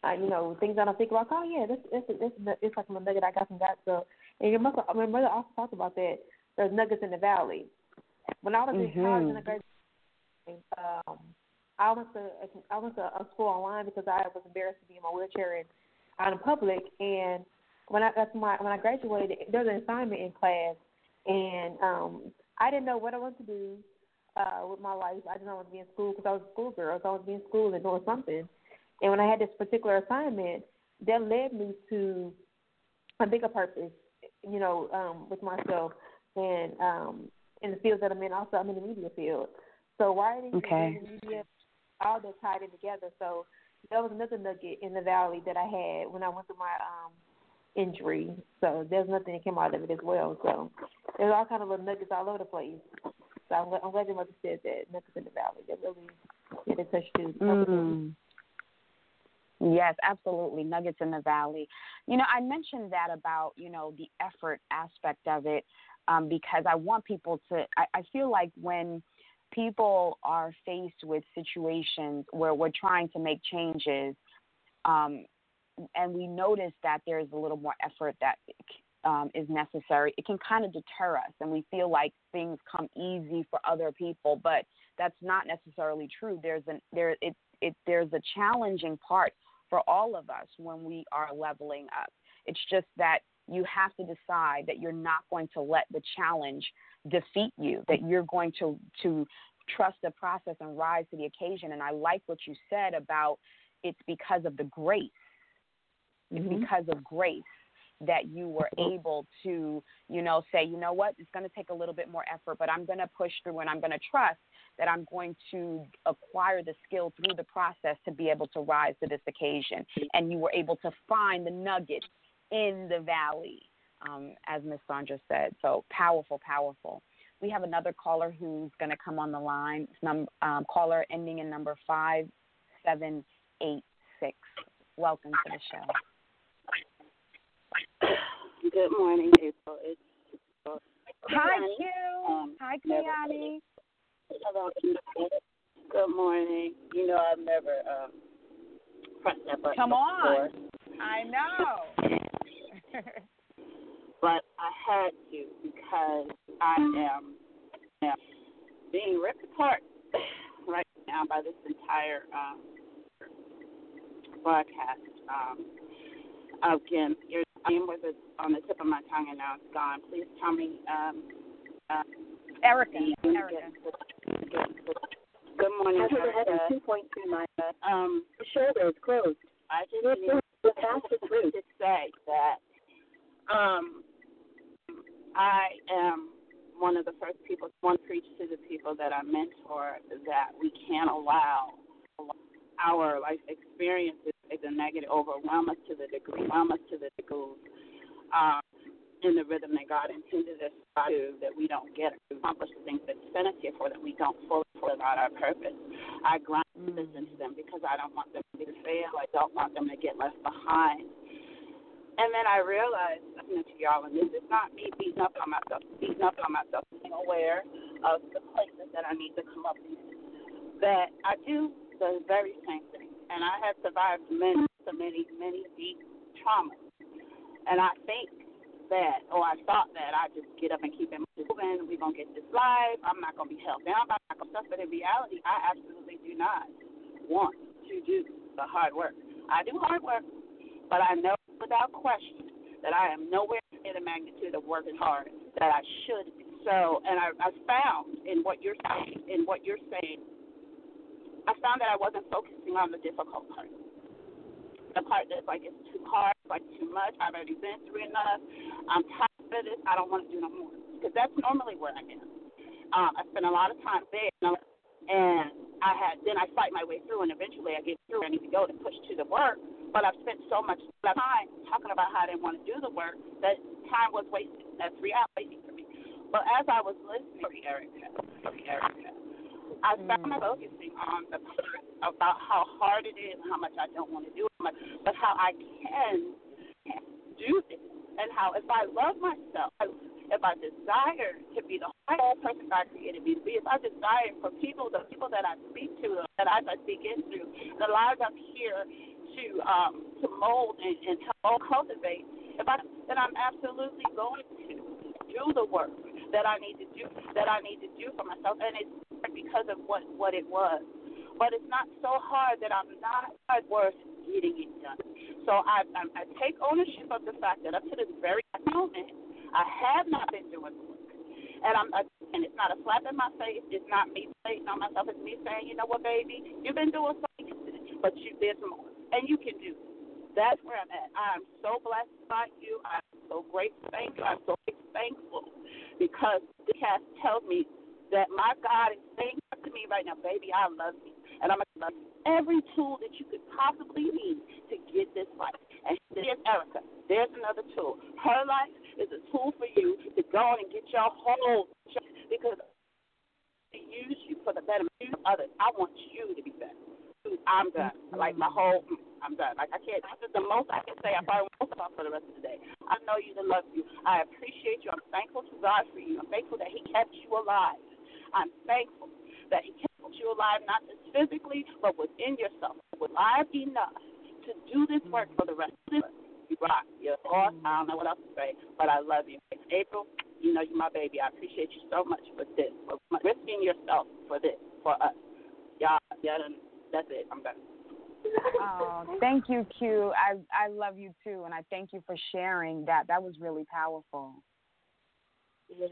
[SPEAKER 2] Uh, you know things I don't think about. Oh yeah, this this this it's like a nugget I got from that. So, and your mother, my mother also talked about that. The nuggets in the valley. When I was
[SPEAKER 1] mm-hmm.
[SPEAKER 2] in college and I graduated, um, I went to I went to a school online because I was embarrassed to be in my wheelchair and out in public. And when I got to my when I graduated, there was an assignment in class, and um, I didn't know what I wanted to do uh, with my life. I didn't want to be in school because I was a schoolgirl, so I wanted to be in school and doing something. And when I had this particular assignment, that led me to a bigger purpose, you know, um, with myself and um, in the fields that I'm in. Also, I'm in the media field. So writing
[SPEAKER 1] okay.
[SPEAKER 2] and media, all that tied in together. So that was another nugget in the valley that I had when I went through my um injury. So there's nothing that came out of it as well. So there's all kind of little nuggets all over the place. So I'm, I'm glad your mother said that nuggets in the valley. That really did a touch too.
[SPEAKER 1] Mm. Yes, absolutely. Nuggets in the valley. You know, I mentioned that about, you know, the effort aspect of it um, because I want people to, I, I feel like when people are faced with situations where we're trying to make changes, um, and we notice that there's a little more effort that um, is necessary, it can kind of deter us, and we feel like things come easy for other people, but that's not necessarily true. There's an there it it there's a challenging part for all of us when we are leveling up. It's just that you have to decide that you're not going to let the challenge defeat you, that you're going to to trust the process and rise to the occasion. And I like what you said about it's because of the grace. It's mm-hmm. because of grace that you were able to, you know, say, you know what, it's going to take a little bit more effort, but I'm going to push through and I'm going to trust that I'm going to acquire the skill through the process to be able to rise to this occasion. And you were able to find the nuggets in the valley, um, as Miss Sandra said. So powerful, powerful. We have another caller who's going to come on the line. It's num- um, caller ending in number 5786. Welcome to the show.
[SPEAKER 6] Good morning, April. It's
[SPEAKER 1] Hi, Q. Um, Hi, Kiani.
[SPEAKER 6] Hello. Good morning. You know I've never um, pressed that button
[SPEAKER 1] Come
[SPEAKER 6] before.
[SPEAKER 1] on. I know.
[SPEAKER 6] but I had to because I am, am being ripped apart right now by this entire um, broadcast. Um, again, name was on the tip of my tongue and now it's gone. Please tell me. Um, uh,
[SPEAKER 1] Erica. Erica.
[SPEAKER 6] Good morning,
[SPEAKER 7] Erica. 2.2
[SPEAKER 6] Um,
[SPEAKER 7] the shoulder is closed.
[SPEAKER 6] I just need
[SPEAKER 7] the fastest route.
[SPEAKER 6] to say that um, I am one of the first people, one preach to the people that I mentor that we can't allow our life experiences the negative overwhelm us to the degree, overwhelm us to the degree um, in the rhythm that God intended us to, that we don't get to accomplish the things that sent us here for, that we don't fully live out our purpose. I grind mm. listen to them because I don't want them to fail. I don't want them to get left behind. And then I realized, listening to y'all, and this is not me beating up on myself, beating up on myself, being aware of the places that I need to come up in, that I do the very same thing. And I have survived many, many, many deep traumas. And I think that, or I thought that I just get up and keep it moving. We're going to get this live. I'm not going to be held down by stuff. But in reality, I absolutely do not want to do the hard work. I do hard work, but I know without question that I am nowhere near the magnitude of working hard that I should be. so, and I, I found in what you're saying, in what you're saying, I found that I wasn't focusing on the difficult part. The part that's like it's too hard, like too much. I've already been through enough. I'm tired of this. I don't want to do no more. Because that's normally where I am. Um, I spend a lot of time there, and I had then I fight my way through, and eventually I get through. I need to go to push to the work, but I've spent so much time talking about how I didn't want to do the work that time was wasted. That's reality for me. But as I was listening to Erica, Erica, I found mm. focusing on the part about how hard it is, how much I don't want to do it, but how I can do this, and how if I love myself, if I desire to be the whole person God created me to be, if I desire for people, the people that I speak to, that I speak into, the lives I'm here to um, to mold and, and help cultivate, if I then I'm absolutely going to do the work that I need to do that I need to do for myself, and it's because of what what it was. But it's not so hard that I'm not worth getting it done. So I, I I take ownership of the fact that up to this very moment, I have not been doing the work, and I'm and it's not a slap in my face. It's not me saying on myself. It's me saying, you know what, baby, you've been doing something, but you there's more, and you can do. That's where I'm at. I'm so blessed by you. I'm so grateful. Thank you. I'm so thankful because the cast tells me that my God is saying to me right now, baby, I love you. And I'm going to love you. Every tool that you could possibly need to get this life. And here's Erica. There's another tool. Her life is a tool for you to go on and get your whole because to use you for the betterment of others. I want you to be better. I'm done. Like my whole I'm done. Like I can't. This is the most I can say. I probably won't talk for the rest of the day. I know you and love you. I appreciate you. I'm thankful to God for you. I'm thankful that He kept you alive. I'm thankful that He kept you alive, not just physically, but within yourself, alive enough to do this work for the rest of the You rock. You're awesome. I don't know what else to say, but I love you. April, you know you're my baby. I appreciate you so much for this, for risking yourself for this, for us. Y'all, yeah, that's it. I'm done.
[SPEAKER 1] oh, thank you, Q. I I love you too, and I thank you for sharing that. That was really powerful.
[SPEAKER 2] Yeah.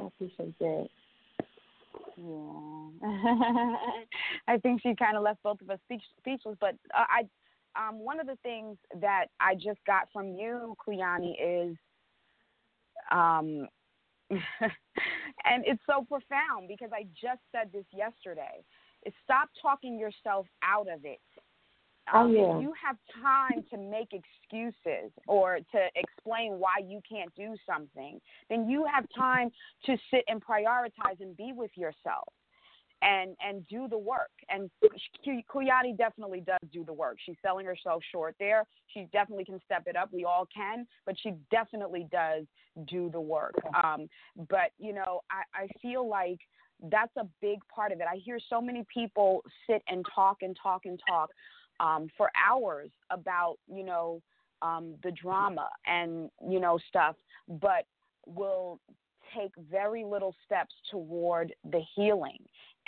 [SPEAKER 2] I appreciate that.
[SPEAKER 1] Yeah, I think she kind of left both of us speech, speechless. But uh, I, um, one of the things that I just got from you, Cleone, is, um, and it's so profound because I just said this yesterday is stop talking yourself out of it.
[SPEAKER 2] Oh, yeah.
[SPEAKER 1] If you have time to make excuses or to explain why you can't do something, then you have time to sit and prioritize and be with yourself and and do the work. And Cleone definitely does do the work. She's selling herself short there. She definitely can step it up. We all can, but she definitely does do the work. Um, but you know, I, I feel like that's a big part of it. I hear so many people sit and talk and talk and talk um, for hours about, you know, um, the drama and, you know, stuff, but will take very little steps toward the healing.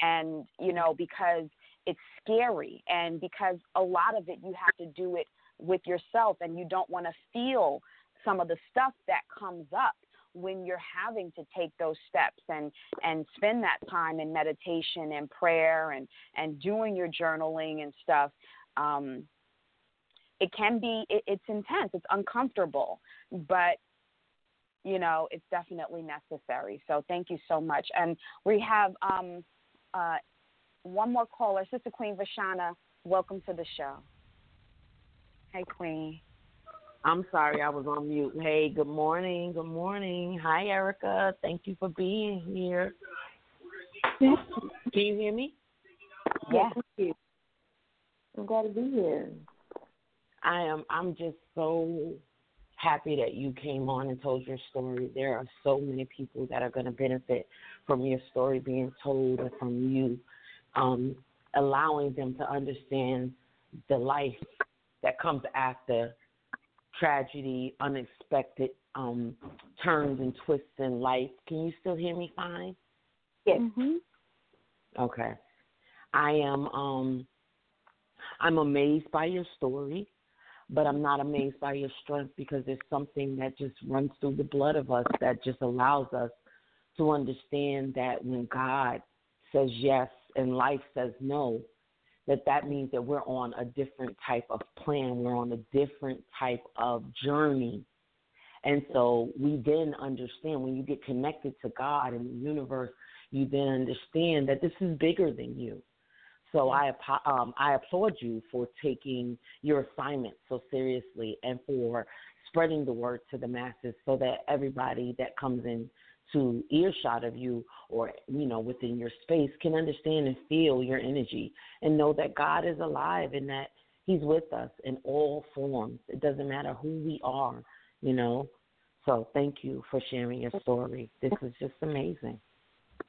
[SPEAKER 1] And, you know, because it's scary and because a lot of it you have to do it with yourself and you don't want to feel some of the stuff that comes up when you're having to take those steps and and spend that time in meditation and prayer and and doing your journaling and stuff um it can be it, it's intense it's uncomfortable but you know it's definitely necessary so thank you so much and we have um uh one more caller sister queen vashana welcome to the show hey queen
[SPEAKER 8] I'm sorry, I was on mute. Hey, good morning. Good morning. Hi, Erica. Thank you for being here. Can you hear me?
[SPEAKER 2] Yes. Yeah. I'm glad to be here.
[SPEAKER 8] I am. I'm just so happy that you came on and told your story. There are so many people that are going to benefit from your story being told and from you um, allowing them to understand the life that comes after tragedy, unexpected um, turns and twists in life. Can you still hear me fine?
[SPEAKER 2] Yes.
[SPEAKER 1] Mm-hmm.
[SPEAKER 8] Okay. I am um I'm amazed by your story, but I'm not amazed by your strength because there's something that just runs through the blood of us that just allows us to understand that when God says yes and life says no, that that means that we're on a different type of plan. We're on a different type of journey. And so we then understand when you get connected to God and the universe, you then understand that this is bigger than you. So I um, I applaud you for taking your assignment so seriously and for spreading the word to the masses so that everybody that comes in to earshot of you or you know within your space can understand and feel your energy and know that God is alive and that he's with us in all forms. It doesn't matter who we are, you know. So thank you for sharing your story. This is just amazing.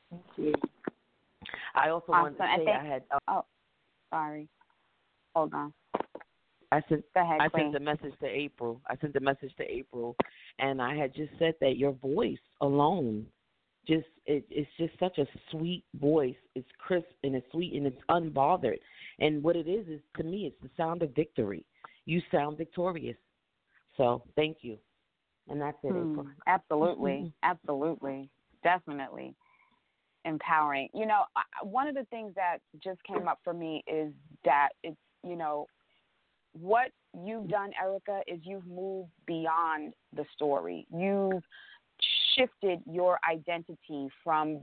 [SPEAKER 2] Thank you.
[SPEAKER 8] I also
[SPEAKER 1] awesome.
[SPEAKER 8] wanted to say I had.
[SPEAKER 1] Uh, oh, sorry. Hold on.
[SPEAKER 8] I sent
[SPEAKER 1] Go ahead,
[SPEAKER 8] I sent a message to April. I sent a message to April, and I had just said that your voice alone, just it, it's just such a sweet voice. It's crisp and it's sweet and it's unbothered. And what it is is to me, it's the sound of victory. You sound victorious. So thank you. And that's it,
[SPEAKER 1] Hmm,
[SPEAKER 8] April.
[SPEAKER 1] absolutely, absolutely, definitely empowering. You know, one of the things that just came up for me is that it's you know what you've done, Erica, is you've moved beyond the story. You've shifted your identity from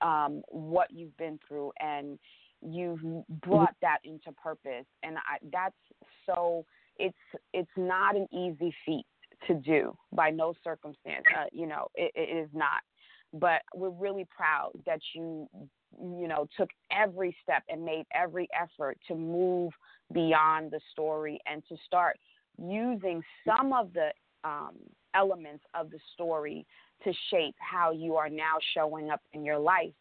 [SPEAKER 1] um, what you've been through, and you've brought that into purpose. And I, that's so. It's it's not an easy feat to do by no circumstance. Uh, you know, it, it is not. But we're really proud that you, you know, took every step and made every effort to move beyond the story and to start using some of the um, elements of the story to shape how you are now showing up in your life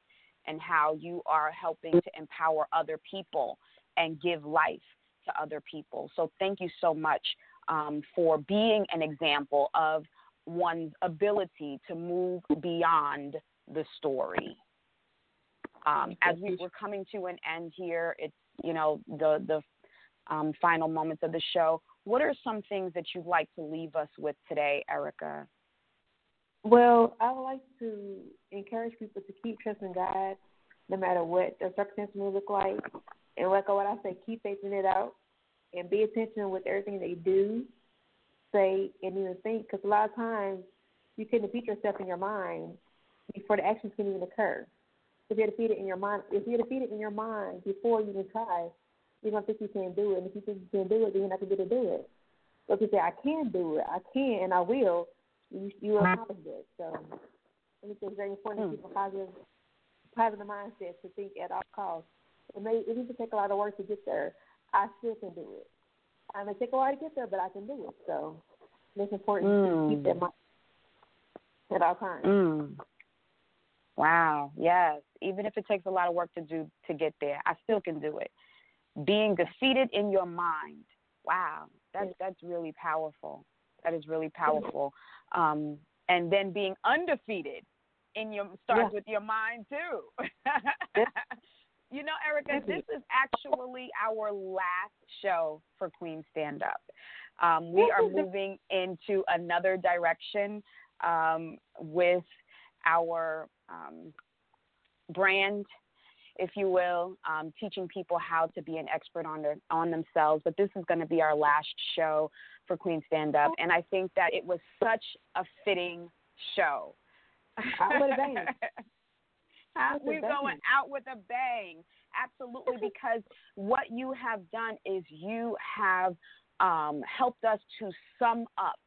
[SPEAKER 1] and how you are helping to empower other people and give life to other people. So, thank you so much um, for being an example of one's ability to move beyond the story. Um, as we, we're coming to an end here, it's you know the the um, final moments of the show. What are some things that you'd like to leave us with today, Erica?
[SPEAKER 2] Well, I would like to encourage people to keep trusting God, no matter what the circumstances may look like. And like what I say, keep faithing it out and be attention with everything they do, say, and even think. Because a lot of times you can defeat yourself in your mind before the actions can even occur. If you're defeated in your mind, if you're defeated in your mind before you even try, you're gonna think you can't do it. And if you think you can't do it, then you're not gonna be able to do it. But if you say I can do it, I can, and I will, you you accomplish it. So I think it's very important to keep a hmm. positive positive mindset to think at all costs. It may it needs to take a lot of work to get there. I still can do it. I may take a while to get there, but I can do it. So it's important
[SPEAKER 1] Mm.
[SPEAKER 2] to keep that mind at all times.
[SPEAKER 1] Mm. Wow. Yes. Even if it takes a lot of work to do to get there, I still can do it. Being defeated in your mind. Wow. That's that's really powerful. That is really powerful. Um, and then being undefeated in your starts
[SPEAKER 2] Yeah.
[SPEAKER 1] with your mind too. you know, Erica, this is actually our last show for Queen Stand Up. Um, we are moving into another direction um, with our um, brand, if you will, um, teaching people how to be an expert on their on themselves. But this is going to be our last show for Queen Stand Up, and I think that it was such a fitting show.
[SPEAKER 2] Out with a bang.
[SPEAKER 1] We're going out with a bang, absolutely, because what you have done is you have um, helped us to sum up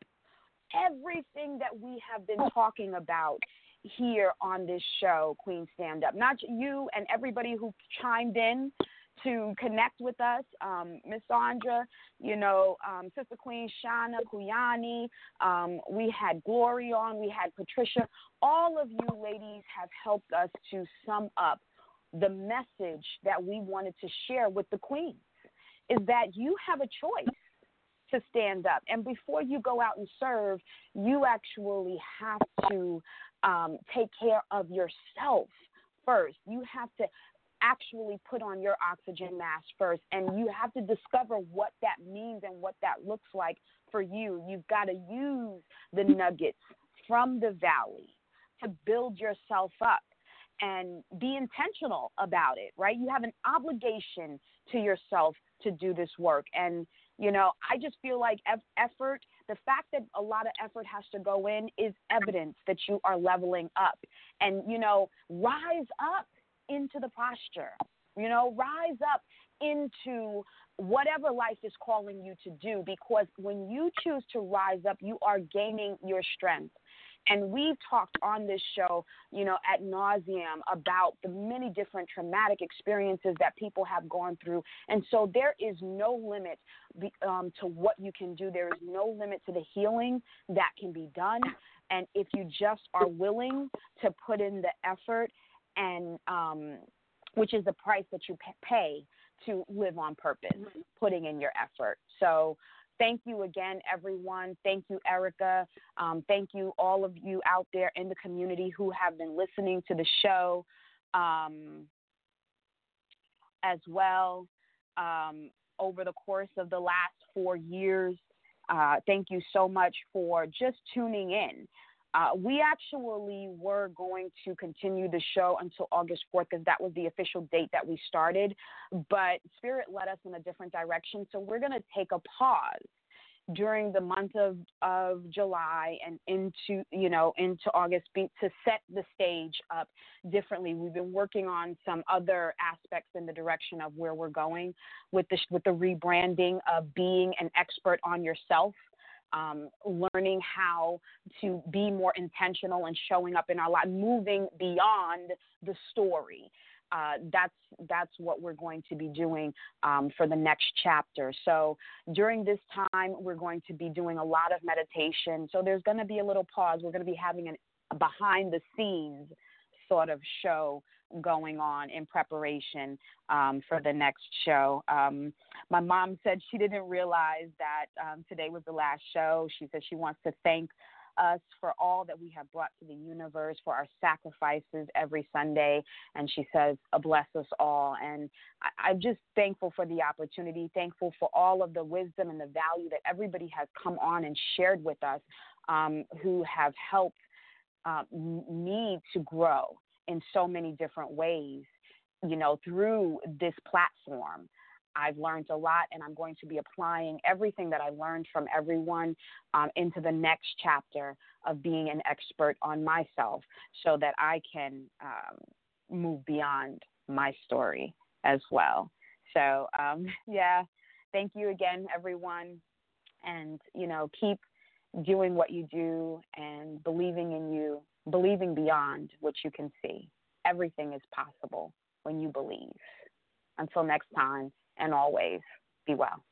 [SPEAKER 1] everything that we have been talking about here on this show, Queen Stand Up. Not you and everybody who chimed in to connect with us, um, Miss Sandra, you know, um, Sister Queen Shana Kuyani. Um, we had Glory on, we had Patricia. All of you ladies have helped us to sum up the message that we wanted to share with the queens. Is that you have a choice to stand up. And before you go out and serve, you actually have to um, take care of yourself first. You have to actually put on your oxygen mask first. And you have to discover what that means and what that looks like for you. You've got to use the nuggets from the valley to build yourself up and be intentional about it, right? You have an obligation to yourself to do this work. And, you know, I just feel like effort, the fact that a lot of effort has to go in is evidence that you are leveling up. And, you know, rise up into the posture, you know, rise up into whatever life is calling you to do because when you choose to rise up, you are gaining your strength. And we've talked on this show, you know, at nauseum about the many different traumatic experiences that people have gone through. And so there is no limit um, to what you can do. There is no limit to the healing that can be done. And if you just are willing to put in the effort, and um, which is the price that you pay to live on purpose, mm-hmm. putting in your effort. So Thank you again, everyone. Thank you, Erica. Um, thank you, all of you out there in the community who have been listening to the show um, as well um, over the course of the last four years. Uh, thank you so much for just tuning in. Uh, we actually were going to continue the show until August 4th because that was the official date that we started. But Spirit led us in a different direction. So we're going to take a pause during the month of, of July and into you know into August to set the stage up differently. We've been working on some other aspects in the direction of where we're going with the with the rebranding of being an expert on yourself um, learning how to be more intentional and showing up in our life, moving beyond the story. Uh, that's that's what we're going to be doing um, for the next chapter. So during this time, we're going to be doing a lot of meditation. So there's going to be a little pause. We're going to be having an, a behind the scenes sort of show going on in preparation um, for the next show. Um, my mom said she didn't realize that um, today was the last show. She said she wants to thank us for all that we have brought to the universe, for our sacrifices every Sunday. And she says, bless us all. And I, am just thankful for the opportunity, thankful for all of the wisdom and the value that everybody has come on and shared with us um, who have helped uh, me to grow in so many different ways, you know, through this platform. I've learned a lot, and I'm going to be applying everything that I learned from everyone um, into the next chapter of being an expert on myself so that I can um, move beyond my story as well. So, um, yeah, thank you again, everyone. And, you know, keep doing what you do and believing in you believing beyond what you can see. Everything is possible when you believe. Until next time, and always, be well.